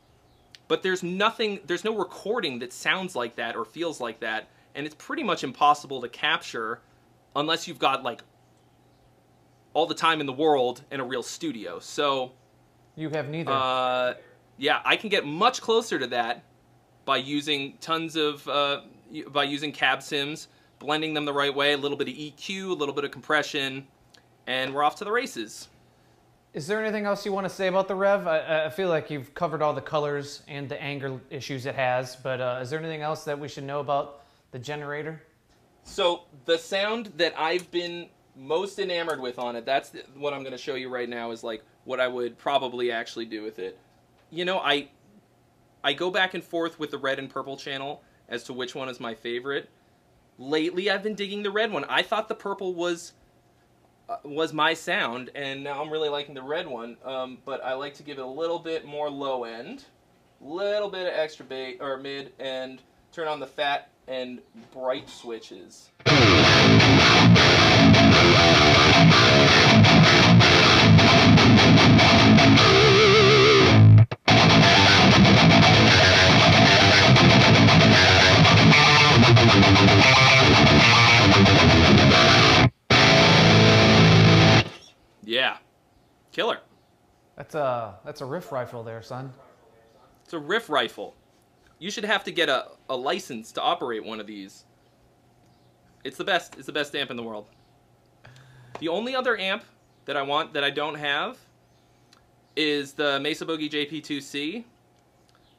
But there's nothing, there's no recording that sounds like that or feels like that and it's pretty much impossible to capture unless you've got like all the time in the world in a real studio. So You have neither. uh, yeah, I can get much closer to that by using tons of uh, by using cab sims, blending them the right way, a little bit of EQ, a little bit of compression, and we're off to the races. Is there anything else you want to say about the Revv? I, I feel like you've covered all the colors and the anger issues it has, but uh, is there anything else that we should know about the generator? So the sound that I've been most enamored with on it, that's the, what I'm going to show you right now is like what I would probably actually do with it. You know, I I go back and forth with the red and purple channel as to which one is my favorite. Lately, I've been digging the red one. I thought the purple was uh, was my sound, and now I'm really liking the red one. Um, but I like to give it a little bit more low end, little bit of extra bait or mid, and turn on the fat and bright switches. Yeah, killer. That's a that's a riff rifle there, son. It's a riff rifle. You should have to get a, a license to operate one of these. It's the best. It's the best amp in the world. The only other amp that I want that I don't have is the Mesa Boogie JP2C.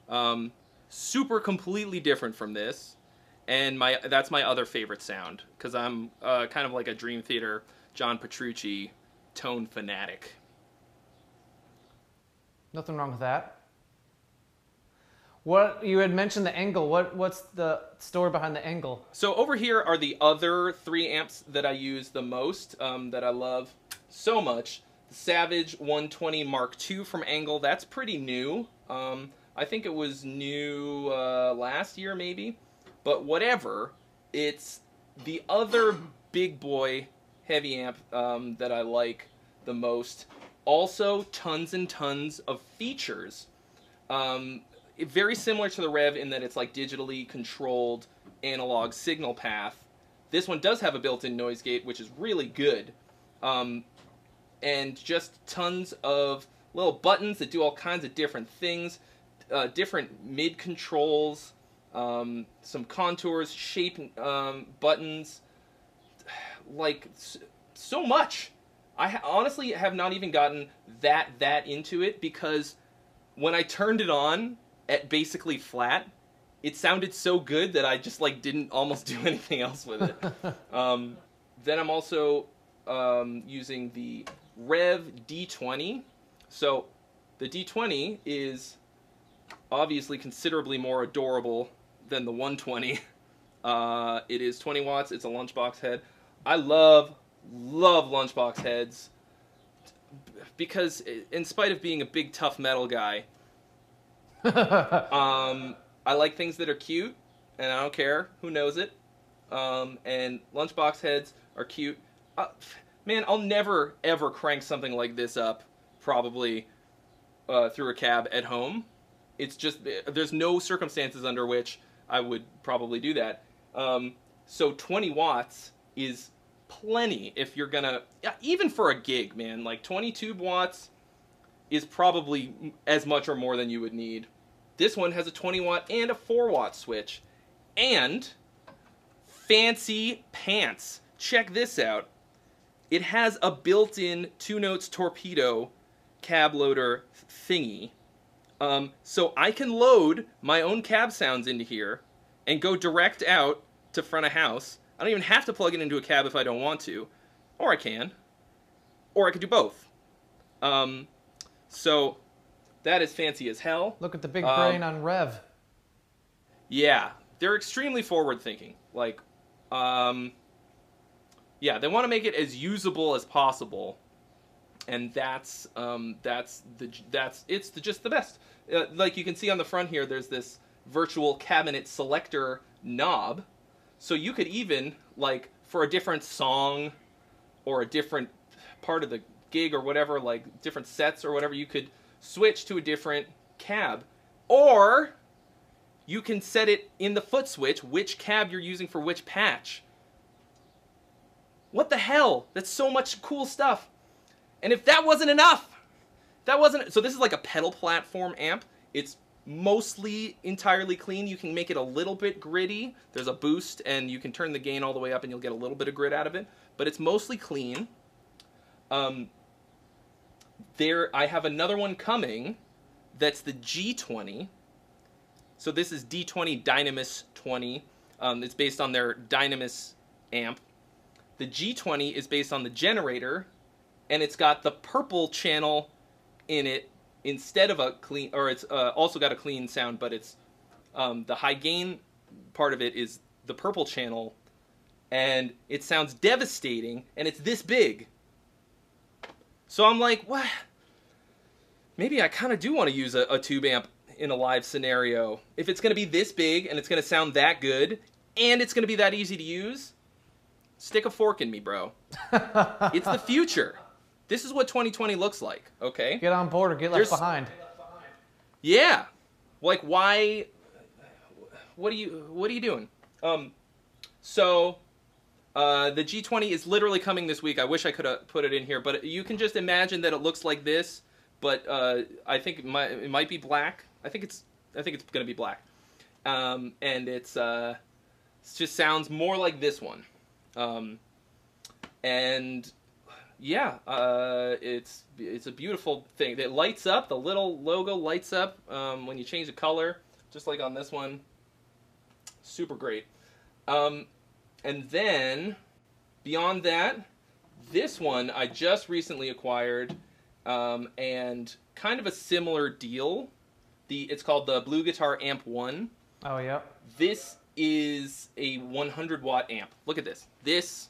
Um, super completely different from this, and my that's my other favorite sound because I'm uh, kind of like a Dream Theater John Petrucci Tone Fanatic. Nothing wrong with that. What you had mentioned the ENGL. What what's the story behind the ENGL? So over here are the other three amps that I use the most, um, that I love so much. The Savage 120 Mark II from ENGL. That's pretty new. Um, I think it was new uh, last year, maybe. But whatever. It's the other big boy heavy amp um, that I like the most. Also, tons and tons of features. Um, very similar to the Revv in that it's like digitally controlled analog signal path. This one does have a built-in noise gate, which is really good, um, and just tons of little buttons that do all kinds of different things, uh, different mid controls, um, some contours, shape um, buttons, like so much. I ha- honestly have not even gotten that that into it because when I turned it on at basically flat, it sounded so good that I just like didn't almost do anything else with it. um, then I'm also um, using the Revv D20. So the D20 is obviously considerably more adorable than the 120. Uh, it is 20 watts. It's a lunchbox head. I love love lunchbox heads because in spite of being a big tough metal guy um, I like things that are cute, and I don't care who knows it. Um, and lunchbox heads are cute. Uh, man, I'll never ever crank something like this up, probably uh, through a cab at home. It's just there's no circumstances under which I would probably do that. Um, so 20 watts is plenty if you're gonna even for a gig, man. Like 22 watts is probably as much or more than you would need. This one has a 20 watt and a 4 watt switch. And fancy pants. Check this out. It has a built in two notes torpedo cab loader thingy. Um, so I can load my own cab sounds into here and go direct out to front of house. I don't even have to plug it into a cab if I don't want to. Or I can. Or I could do both. Um, so that is fancy as hell. Look at the big Um, brain on Revv. Yeah, they're extremely forward thinking. Like, um, yeah, they want to make it as usable as possible, and that's um, that's the that's it's the, just the best. Uh, like you can see on the front here, there's this virtual cabinet selector knob, so you could even like for a different song or a different part of the gig or whatever, like different sets or whatever, you could switch to a different cab, or you can set it in the foot switch which cab you're using for which patch. What the hell? That's so much cool stuff. And if that wasn't enough, that wasn't so this is like a pedal platform amp. It's mostly entirely clean. You can make it a little bit gritty. There's a boost and you can turn the gain all the way up and you'll get a little bit of grit out of it, but it's mostly clean. Um there I have another one coming that's the G20 so this is D20 Dynamis 20. Um, it's based on their Dynamis amp. The G20 is based on the generator, and it's got the purple channel in it instead of a clean, or it's uh, also got a clean sound, but it's um, the high gain part of it is the purple channel, and it sounds devastating, and it's this big. So I'm like, what? Maybe I kind of do want to use a, a tube amp in a live scenario. If it's going to be this big and it's going to sound that good and it's going to be that easy to use, stick a fork in me, bro. it's the future. This is what 2020 looks like, okay? Get on board or get left There's- behind. Yeah. Like why what are you what are you doing? Um so uh, the G20 is literally coming this week. I wish I could have put it in here, but you can just imagine that it looks like this, but uh, I think it might, it might be black. I think it's I think it's going to be black, um, and it's uh, it just sounds more like this one, um, and yeah, uh, it's it's a beautiful thing. It lights up. The little logo lights up um, when you change the color, just like on this one. Super great. Um, and then beyond that, This one I just recently acquired, um, and kind of a similar deal. The it's called the BluGuitar Amp One. Oh, yeah. This is a 100 watt amp. Look at this. This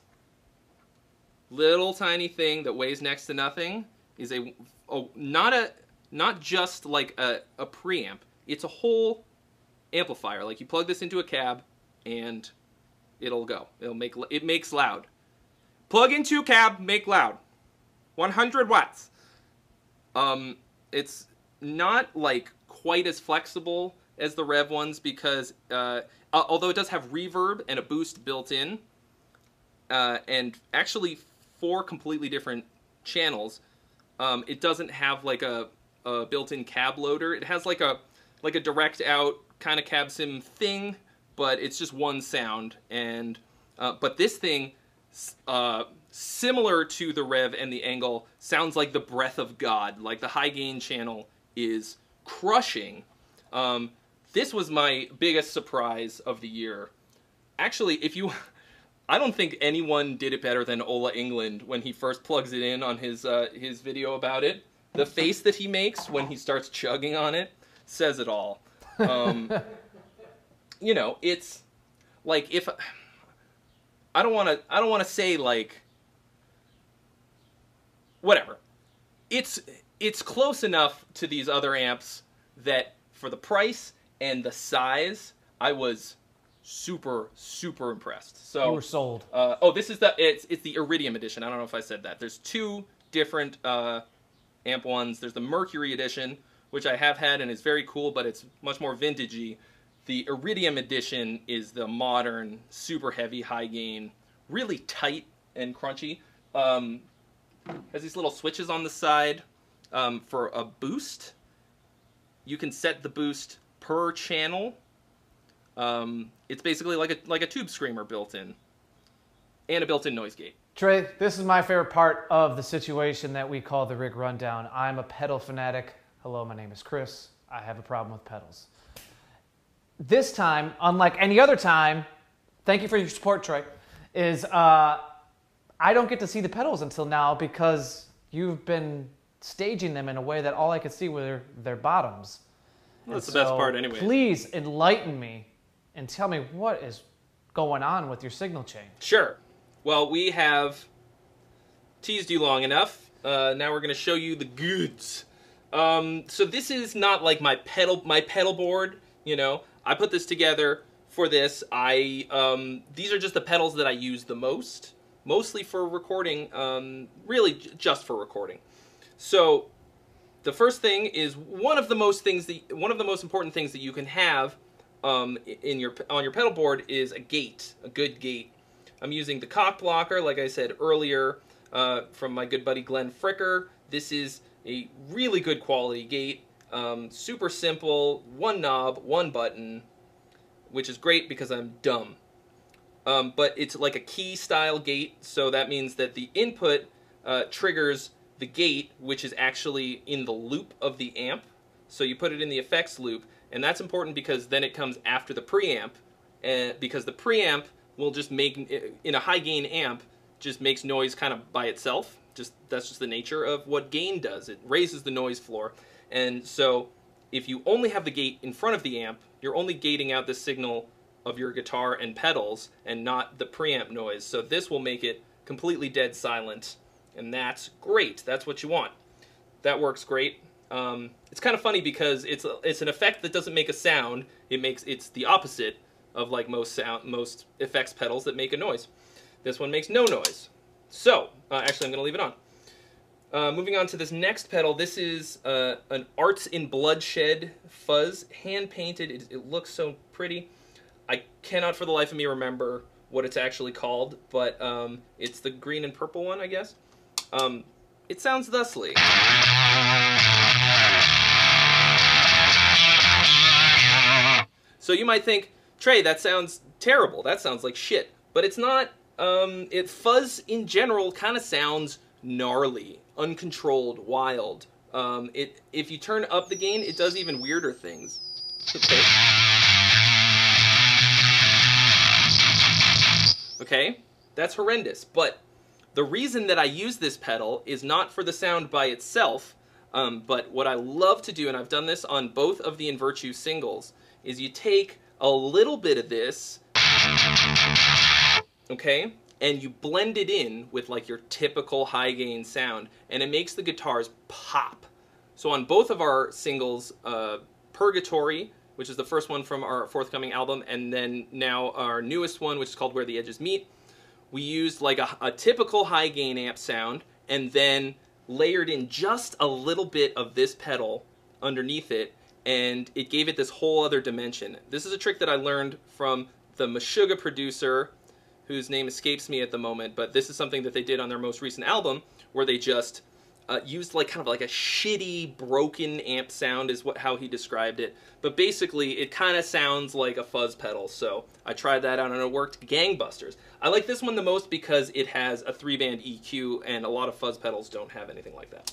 little tiny thing that weighs next to nothing is a, a not a not just like a, a preamp. It's a whole amplifier. Like you plug this into a cab and it'll go. It'll make it makes loud. Plug into cab, make loud. 100 watts. Um, it's not like quite as flexible as the Revv ones because uh, although it does have reverb and a boost built in, uh, and actually four completely different channels, um, it doesn't have like a, a built-in cab loader. It has like a like a direct out kind of cab sim thing, but it's just one sound. And uh, but this thing, uh, similar to the Revv and the ENGL, sounds like the breath of God. Like the high gain channel is crushing. Um, this was my biggest surprise of the year. Actually, if you, I don't think anyone did it better than Ola Englund when he first plugs it in on his uh, his video about it. The face that he makes when he starts chugging on it says it all. Um, you know, it's like if I don't want to I don't want to say like whatever. It's it's close enough to these other amps that for the price and the size, I was super super impressed. So You were sold. uh, oh, this is the it's it's the Iridium edition. I don't know if I said that. There's two different uh, amp ones. There's the Mercury edition, which I have had and is very cool, but it's much more vintagey. The Iridium edition is the modern, super heavy, high gain, really tight and crunchy. Um, has these little switches on the side um, for a boost. You can set the boost per channel. Um, it's basically like a like a tube screamer built in, and a built-in noise gate. Trey, this is my favorite part of the situation that we call the rig rundown. I'm a pedal fanatic. Hello, my name is Chris. I have a problem with pedals. This time, unlike any other time, thank you for your support, Troy, is uh, I don't get to see the pedals until now because you've been staging them in a way that all I could see were their bottoms. That's And the best part, anyway. Please enlighten me and tell me what is going on with your signal chain. Sure. Well, we have teased you long enough. Uh, now we're going to show you the goods. Um, so this is not like my pedal my pedal board. You know, I put this together for this. I um, these are just the pedals that I use the most, mostly for recording. Um, really, just for recording. So the first thing is one of the most things that one of the most important things that you can have um, in your on your pedal board is a gate, a good gate. I'm using the cock blocker, like I said earlier, uh, from my good buddy Glenn Fricker. This is a really good quality gate, um, super simple, one knob, one button, which is great because I'm dumb. Um, but it's like a key style gate, so that means that the input uh, triggers the gate, which is actually in the loop of the amp. So you put it in the effects loop, and that's important because then it comes after the preamp, and because the preamp will just make in a high gain amp just makes noise kind of by itself. Just that's just the nature of what gain does. It raises the noise floor, and so if you only have the gate in front of the amp, you're only gating out the signal of your guitar and pedals and not the preamp noise. So this will make it completely dead silent, and that's great. That's what you want. That works great. Um, it's kind of funny because it's it's an effect that doesn't make a sound. It makes it's the opposite of like most sound most effects pedals that make a noise. This one makes no noise. So uh, actually, I'm going to leave it on. Uh, moving on to this next pedal, this is uh, an Arts in Bloodshed fuzz, hand painted. It, it looks so pretty. I cannot for the life of me remember what it's actually called, but um, it's the green and purple one, I guess. Um, it sounds thusly. So you might think, Trey, that sounds terrible. That sounds like shit. But it's not. Um, it fuzz in general kind of sounds gnarly, uncontrolled, wild. Um, it if you turn up the gain, it does even weirder things. Okay. Okay, that's horrendous. But The reason that I use this pedal is not for the sound by itself, um, but what I love to do, and I've done this on both of the Invirtue singles, is you take a little bit of this, okay, and you blend it in with like your typical high gain sound, and it makes the guitars pop. So on both of our singles, uh, Purgatory, which is the first one from our forthcoming album, and then now our newest one, which is called Where the Edges Meet, we used like a, a typical high gain amp sound, and then layered in just a little bit of this pedal underneath it, and it gave it this whole other dimension. This is a trick that I learned from the Meshuggah producer, whose name escapes me at the moment, but this is something that they did on their most recent album, where they just uh, used like kind of like a shitty broken amp sound is what how he described it. But basically it kind of sounds like a fuzz pedal so i tried that out and it worked. Gangbusters. I like this one the most because it has a three band eq and a lot of fuzz pedals don't have anything like that.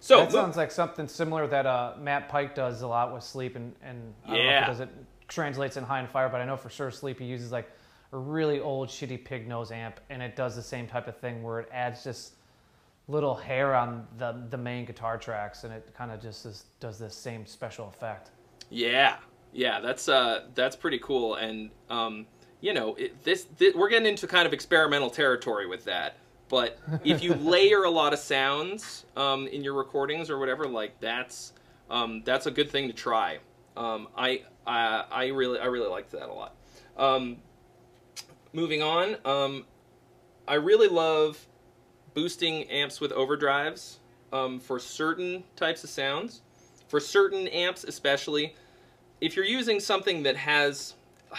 So that sounds like something similar that uh, Matt Pike does a lot with Sleep, and, and I don't know if Yeah. it does it translates in High on Fire, but I know for sure Sleep he uses like a really old shitty pig nose amp, and it does the same type of thing where it adds just little hair on the the main guitar tracks, and it kind of just is, does this same special effect. Yeah, yeah, that's uh, that's pretty cool, and um, you know, it, this, thi- we're getting into kind of experimental territory with that. But if you layer a lot of sounds um, in your recordings or whatever, like that's um, that's a good thing to try. Um, I, I I really I really liked that a lot. Moving on, um, I really love boosting amps with overdrives um, for certain types of sounds. For certain amps, especially, if you're using something that has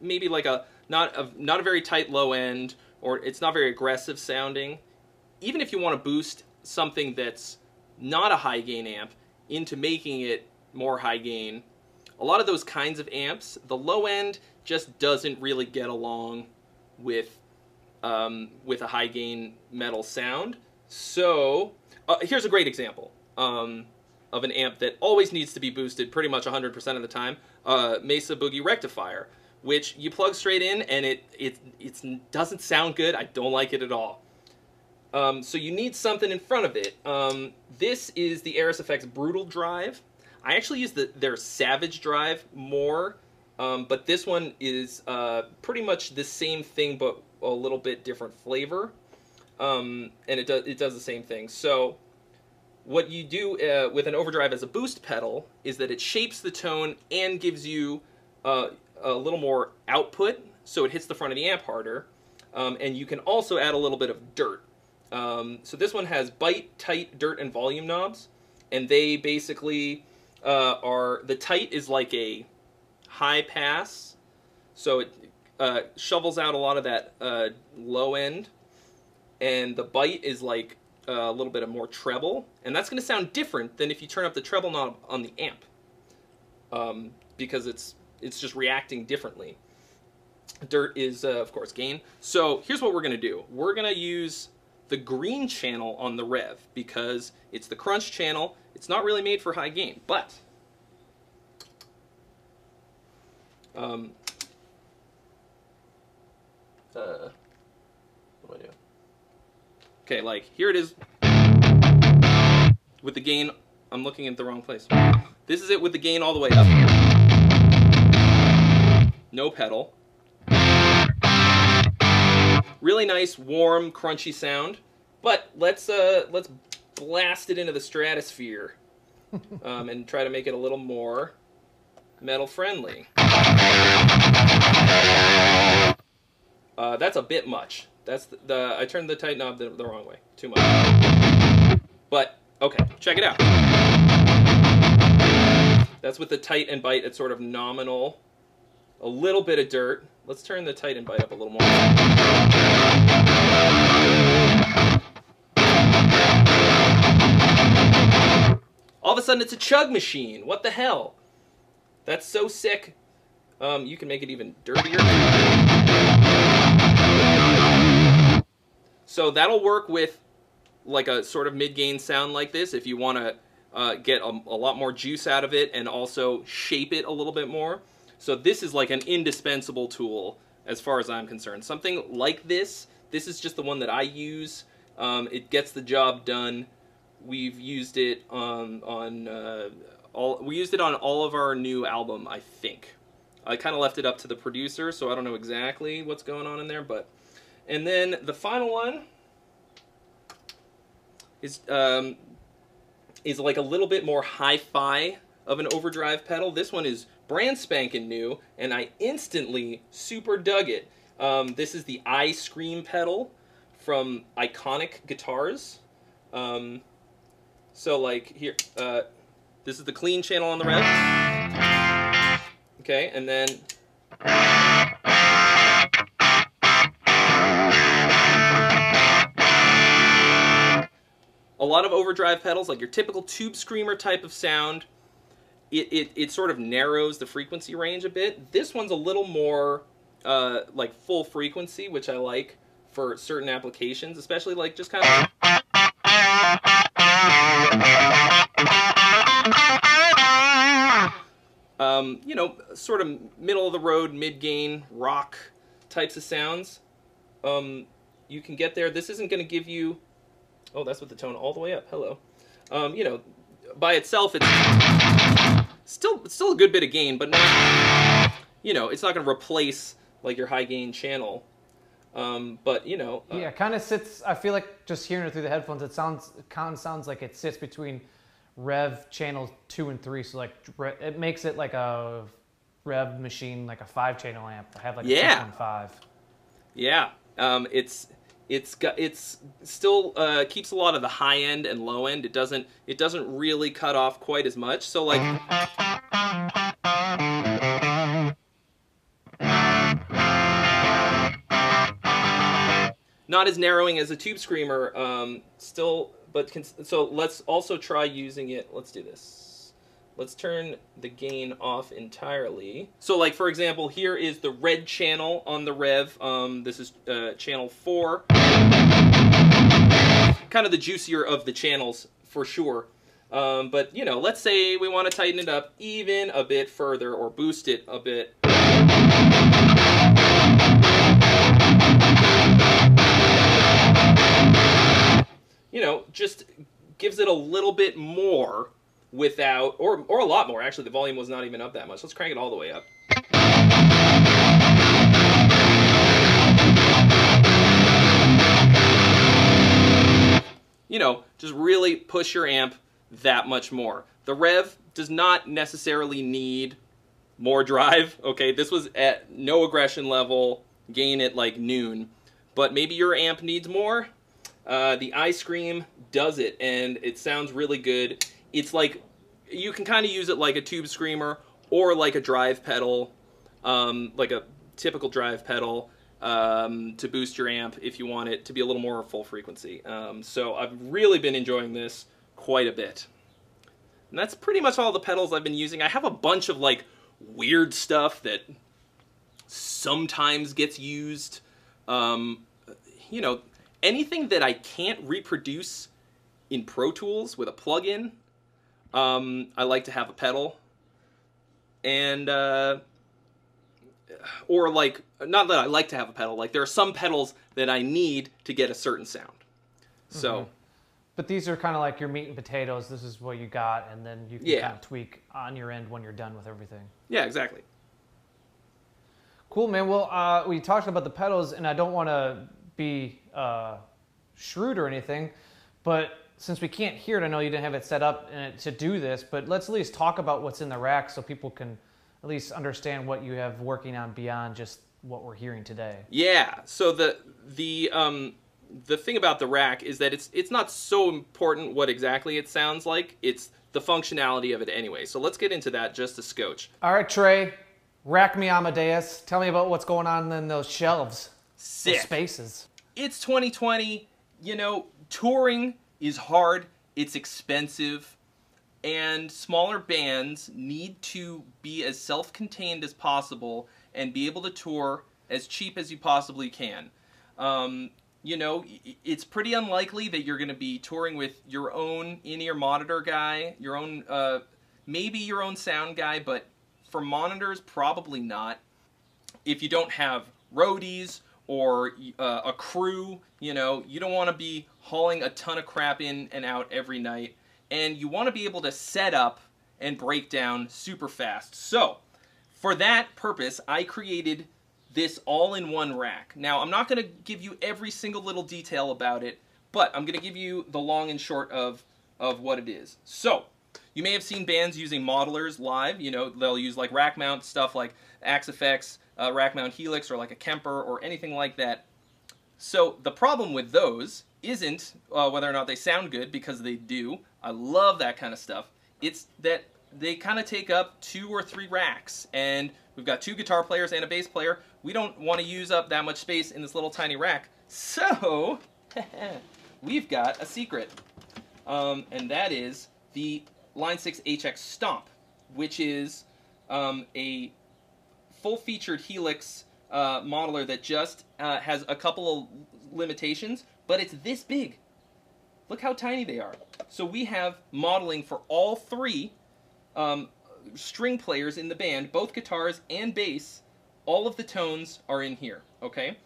maybe like a not a not a very tight low end or it's not very aggressive sounding, even if you want to boost something that's not a high gain amp into making it more high gain, a lot of those kinds of amps, the low end just doesn't really get along with um, with a high gain metal sound. So uh, here's a great example um, of an amp that always needs to be boosted pretty much 100% of the time. Uh, Mesa Boogie Rectifier, which you plug straight in and it it it doesn't sound good. I don't like it at all. Um, so you need something in front of it. Um, this is the Aris Effects Brutal Drive. I actually use the, their Savage Drive more, um, but this one is uh, pretty much the same thing, but a little bit different flavor. Um, and it does it does the same thing. So what you do uh, with an overdrive as a boost pedal is that it shapes the tone and gives you uh, a little more output, so it hits the front of the amp harder. Um, and you can also add a little bit of dirt. Um, so this one has bite, tight, dirt, and volume knobs, and they basically uh, are the tight is like a high pass, so it uh, shovels out a lot of that uh, low end, and the bite is like uh, a little bit of more treble, and that's going to sound different than if you turn up the treble knob on the amp, um, because it's it's just reacting differently. Dirt is, uh, of course, gain. So here's what we're going to do. We're going to use the green channel on the Revv because it's the crunch channel. It's not really made for high gain, but um, uh, what do I do? Okay, like here it is with the gain. I'm looking at the wrong place. This is it with the gain all the way up. No pedal. Really nice, warm, crunchy sound. But let's uh, let's blast it into the stratosphere um, and try to make it a little more metal friendly. Uh, that's a bit much. That's the, the I turned the tight knob the, the wrong way. Too much. But okay, check it out. That's with the tight and bite at sort of nominal. A little bit of dirt. Let's turn the Titan bite up a little more. All of a sudden, it's a chug machine. What the hell? That's so sick. Um, you can make it even dirtier. So that'll work with like a sort of mid-gain sound like this if you want to uh, get a, a lot more juice out of it and also shape it a little bit more. So this is like an indispensable tool as far as I'm concerned. Something like this This is just the one that I use. Um, it gets the job done. We've used it on on uh, all. We used it on all of our new album, I think. I kind of left it up to the producer, so I don't know exactly what's going on in there. But and then the final one is um, is like a little bit more hi-fi of an overdrive pedal. This one is brand spanking new, and I instantly super dug it. Um, this is the I Scream pedal from Iconic Guitars. Um, so like here, uh, this is the clean channel on the Revv. Okay, and then a lot of overdrive pedals, like your typical tube screamer type of sound, it, it, it sort of narrows the frequency range a bit. This one's a little more uh, like full frequency, which I like for certain applications, especially like just kind of. Um, you know, sort of middle of the road, mid gain rock types of sounds. Um, you can get there. This isn't going to give you. Oh, that's with the tone all the way up. Hello. Um, you know, by itself, it's still still a good bit of gain, but not. You know, it's not going to replace like your high gain channel. Um, but you know, uh, Yeah, kind of sits. I feel like just hearing it through the headphones, it sounds kind of sounds like it sits between Revv channel two and three. So like it makes it like a Revv machine, like a five channel amp. I have like a Yeah. six one five. Yeah, um, it's it's got it's still uh, keeps a lot of the high end and low end. It doesn't it doesn't really cut off quite as much. So like. Not as narrowing as a tube screamer, um, still, but can, so let's also try using it. Let's do this. Let's turn the gain off entirely. So, like for example, here is the red channel on the Revv. Um, this is uh, channel four. Kind of the juicier of the channels for sure. Um, but you know, let's say we want to tighten it up even a bit further or boost it a bit. You know, just gives it a little bit more without, or or a lot more. Actually, the volume was not even up that much. Let's crank it all the way up. You know, just really push your amp that much more. The Revv does not necessarily need more drive. Okay, this was at no aggression level, gain at like noon, but maybe your amp needs more. Uh, the I Scream does it, and it sounds really good. It's like you can kind of use it like a tube screamer or like a drive pedal, um, like a typical drive pedal um, to boost your amp if you want it to be a little more full frequency. Um, so I've really been enjoying this quite a bit. And that's pretty much all the pedals I've been using. I have a bunch of like weird stuff that sometimes gets used. Um, you know, anything that I can't reproduce in Pro Tools with a plugin, um, I like to have a pedal. And, uh, or like, not that I like to have a pedal, like there are some pedals that I need to get a certain sound. So, But these are kind of like your meat and potatoes. This is what you got, and then you can Yeah. kind of tweak on your end when you're done with everything. yeah, exactly. Cool, man. Well, uh, we talked about the pedals, and I don't want to be uh, shrewd or anything, but since we can't hear it, I know you didn't have it set up uh, to do this, but let's at least talk about what's in the rack so people can at least understand what you have working on beyond just what we're hearing today. Yeah. So the the um the thing about the rack is that it's it's not so important what exactly it sounds like. It's the functionality of it anyway. So let's get into that just a scotch. All right, Trey, rack me Amadeus. Tell me about what's going on in those shelves, those spaces. It's 2020. You know, touring is hard. It's expensive. And smaller bands need to be as self contained as possible and be able to tour as cheap as you possibly can. Um, you know, it's pretty unlikely that you're going to be touring with your own in ear monitor guy, your own, uh, maybe your own sound guy, but for monitors, probably not if you don't have roadies or uh, a crew. You know, you don't want to be hauling a ton of crap in and out every night, and you want to be able to set up and break down super fast. So, for that purpose, I created this all-in-one rack. Now, I'm not going to give you every single little detail about it, but I'm going to give you the long and short of of what it is. So, you may have seen bands using modelers live. You know, they'll use like rack mount stuff like Axe-Fx, uh, rack mount Helix, or like a Kemper, or anything like that. So the problem with those isn't uh, whether or not they sound good, because they do. I love that kind of stuff. It's that they kind of take up two or three racks, and we've got two guitar players and a bass player. We don't want to use up that much space in this little tiny rack. So, we've got a secret. Um, and that is the Line 6 HX Stomp, which is um, a full-featured Helix uh, modeler that just uh, has a couple of limitations, but it's this big. Look how tiny they are. So we have modeling for all three um, string players in the band, both guitars and bass. All of the tones are in here, okay?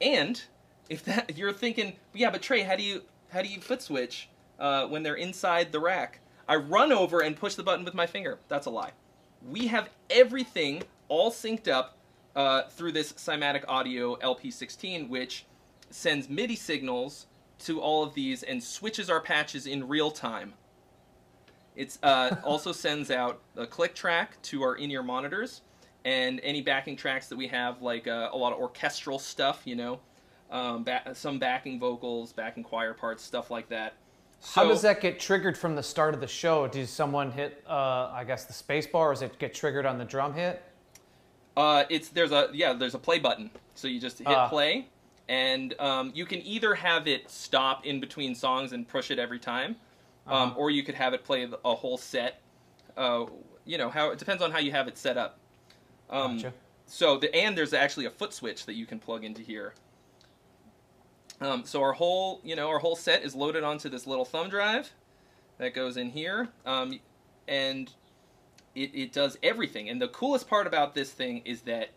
And if that if you're thinking, yeah, but Trey, how do you how do you foot switch uh, when they're inside the rack? I run over and push the button with my finger. That's a lie. We have everything all synced up uh, through this Cymatic Audio LP16, which sends MIDI signals to all of these and switches our patches in real time. It uh, also sends out a click track to our in-ear monitors and any backing tracks that we have, like uh, a lot of orchestral stuff, you know, um, ba- some backing vocals, backing choir parts, stuff like that. How does that get triggered from the start of the show? Does someone hit, uh, I guess, the space bar, or does it get triggered on the drum hit? Uh, it's there's a yeah there's a play button, so you just hit Ah. play, and um, you can either have it stop in between songs and push it every time, um, Uh-huh. or you could have it play a whole set. Uh, you know how it depends on how you have it set up. Um, Gotcha. So the and there's actually a foot switch that you can plug into here. Um, so our whole you know our whole set is loaded onto this little thumb drive that goes in here, um, and it, it does everything. And the coolest part about this thing is that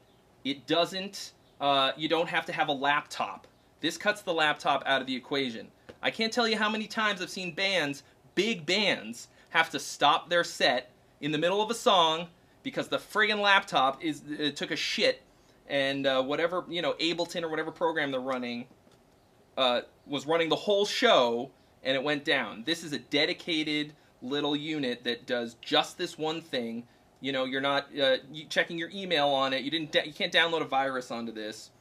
it doesn't. Uh, you don't have to have a laptop. This cuts the laptop out of the equation. I can't tell you how many times I've seen bands, big bands, have to stop their set in the middle of a song because the friggin' laptop is uh, took a shit, and uh, whatever you know Ableton or whatever program they're running uh, was running the whole show and it went down. This is a dedicated little unit that does just this one thing. You know, you're not uh, checking your email on it. You didn't. You can't download a virus onto this,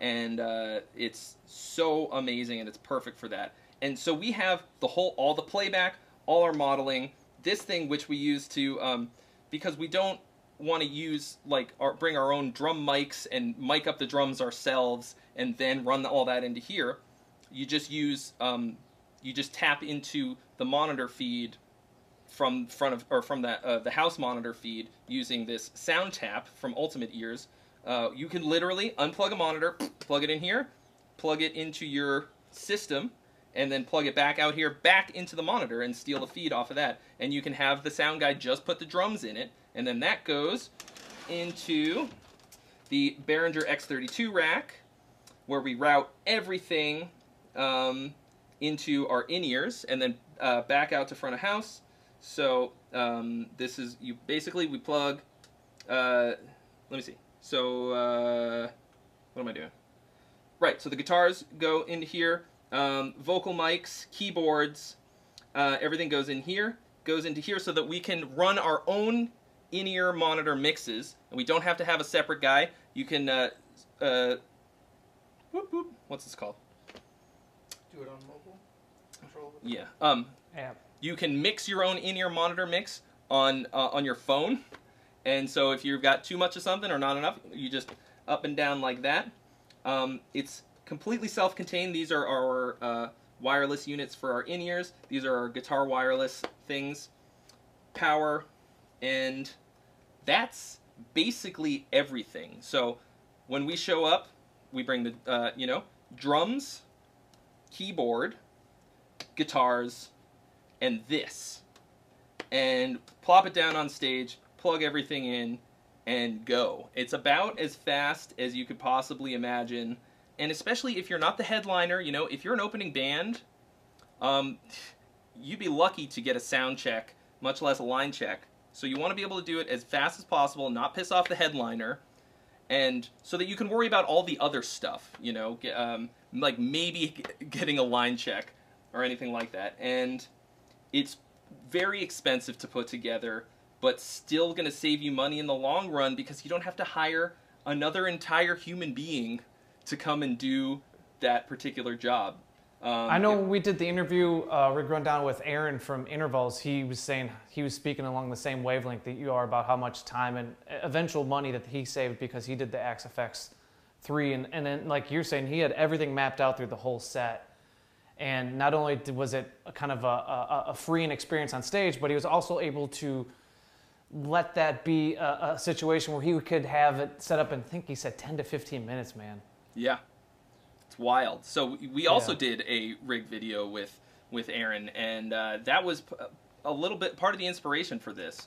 and uh, it's so amazing and it's perfect for that. And so we have the whole, all the playback, all our modeling. This thing which we use to, um, because we don't want to use like our, bring our own drum mics and mic up the drums ourselves and then run all that into here. You just use um, you just tap into the monitor feed from front of or from that uh, the house monitor feed using this sound tap from Ultimate Ears. Uh, you can literally unplug a monitor, plug it in here, plug it into your system, and then plug it back out here, back into the monitor, and steal the feed off of that. And you can have the sound guy just put the drums in it, and then that goes into the Behringer X32 rack, where we route everything um, into our in-ears, and then uh, back out to front of house. So um, this is you basically we plug. Uh, let me see. So uh, what am I doing? Right. So the guitars go into here. Um, vocal mics, keyboards, uh, everything goes in here. Goes into here so that we can run our own in-ear monitor mixes, and we don't have to have a separate guy. You can. Uh, uh, whoop, whoop, what's this called? Do it on mobile. Control. Yeah. Um, Yeah. You can mix your own in-ear monitor mix on uh, on your phone, and so if you've got too much of something or not enough, you just up and down like that. Um, it's completely self-contained. These are our uh, wireless units for our in-ears. These are our guitar wireless things, power, and that's basically everything. So when we show up, we bring the uh, you know drums, keyboard, guitars, and this, and plop it down on stage, plug everything in, and go. It's about as fast as you could possibly imagine, and especially if you're not the headliner, you know, if you're an opening band, um, you'd be lucky to get a sound check, much less a line check. So you want to be able to do it as fast as possible, not piss off the headliner, and so that you can worry about all the other stuff, you know, um, like maybe getting a line check or anything like that. And it's very expensive to put together, but still going to save you money in the long run because you don't have to hire another entire human being to come and do that particular job. Um, I know it- we did the interview, uh, Rig Rundown with Aaron from Intervals, he was saying he was speaking along the same wavelength that you are about how much time and eventual money that he saved because he did the Axe FX 3. And, and then, like you're saying, he had everything mapped out through the whole set. And not only was it a kind of a, a, a freeing experience on stage, but he was also able to let that be a, a situation where he could have it set up and think he said 10 to 15 minutes, man. Yeah, it's wild. So we- we also Yeah. did a rig video with with Aaron, and uh, that was a little bit part of the inspiration for this.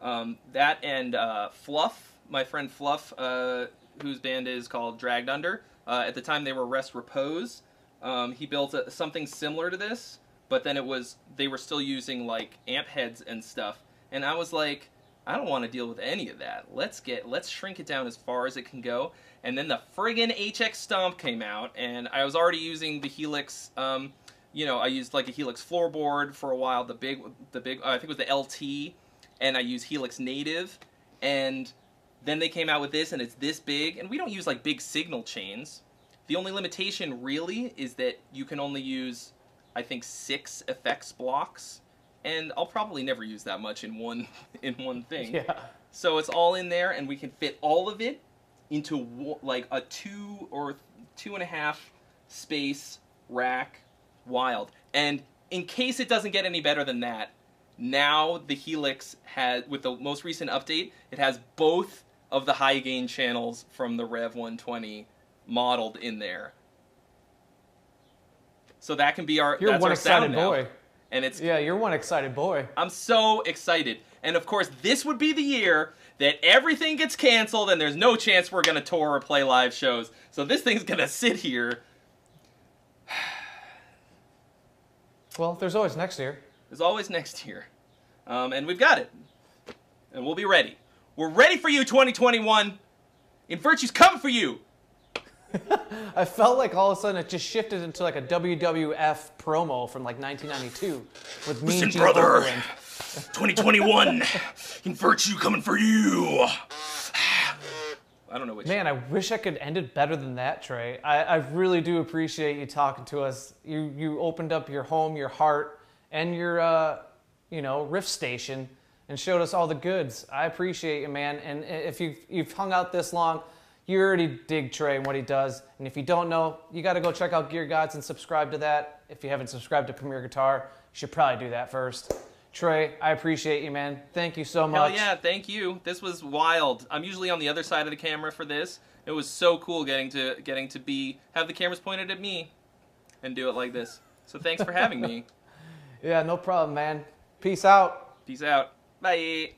Um, that and uh, Fluff, my friend Fluff, uh, whose band is called Dragged Under. Uh, at the time, they were Rest Repose. Um, he built a, something similar to this, but then it was they were still using like amp heads and stuff. And I was like, I don't want to deal with any of that. Let's get let's shrink it down as far as it can go. And then the friggin' HX Stomp came out, and I was already using the Helix. Um, you know, I used like a Helix floorboard for a while. The big, the big, uh, I think it was the LT, and I used Helix Native, and then they came out with this, and it's this big. And we don't use like big signal chains. The only limitation really is that you can only use, I think, six effects blocks, and I'll probably never use that much in one in one thing. Yeah. So it's all in there, and we can fit all of it into like a two or two and a half space rack wild. And in case it doesn't get any better than that, now the Helix has, with the most recent update, it has both of the high gain channels from the Revv 120 modeled in there. So that can be our You're that's one our excited now. boy. And it's Yeah, you're one excited boy. I'm so excited. And of course, this would be the year that everything gets canceled and there's no chance we're going to tour or play live shows. So this thing's going to sit here. Well, there's always next year. There's always next year. Um, and we've got it. And we'll be ready. We're ready for you, 2021. In Virtue's coming for you. I felt like all of a sudden it just shifted into like a WWF promo from like 1992 with me Listen, brother. Okerlund. 2021. In Virtue coming for you. I don't know which. Man, I wish I could end it better than that, Trey. I, I really do appreciate you talking to us. You you opened up your home, your heart, and your uh, you know riff station, and showed us all the goods. I appreciate you, man. And if you've you've hung out this long, you already dig Trey and what he does. And if you don't know, you got to go check out Gear Gods and subscribe to that. If you haven't subscribed to Premier Guitar, you should probably do that first. Trey, I appreciate you, man. Thank you so much. Hell yeah, thank you. This was wild. I'm usually on the other side of the camera for this. It was so cool getting to getting to be have the cameras pointed at me and do it like this. So thanks for having me. Yeah, no problem, man. Peace out. Peace out. Bye.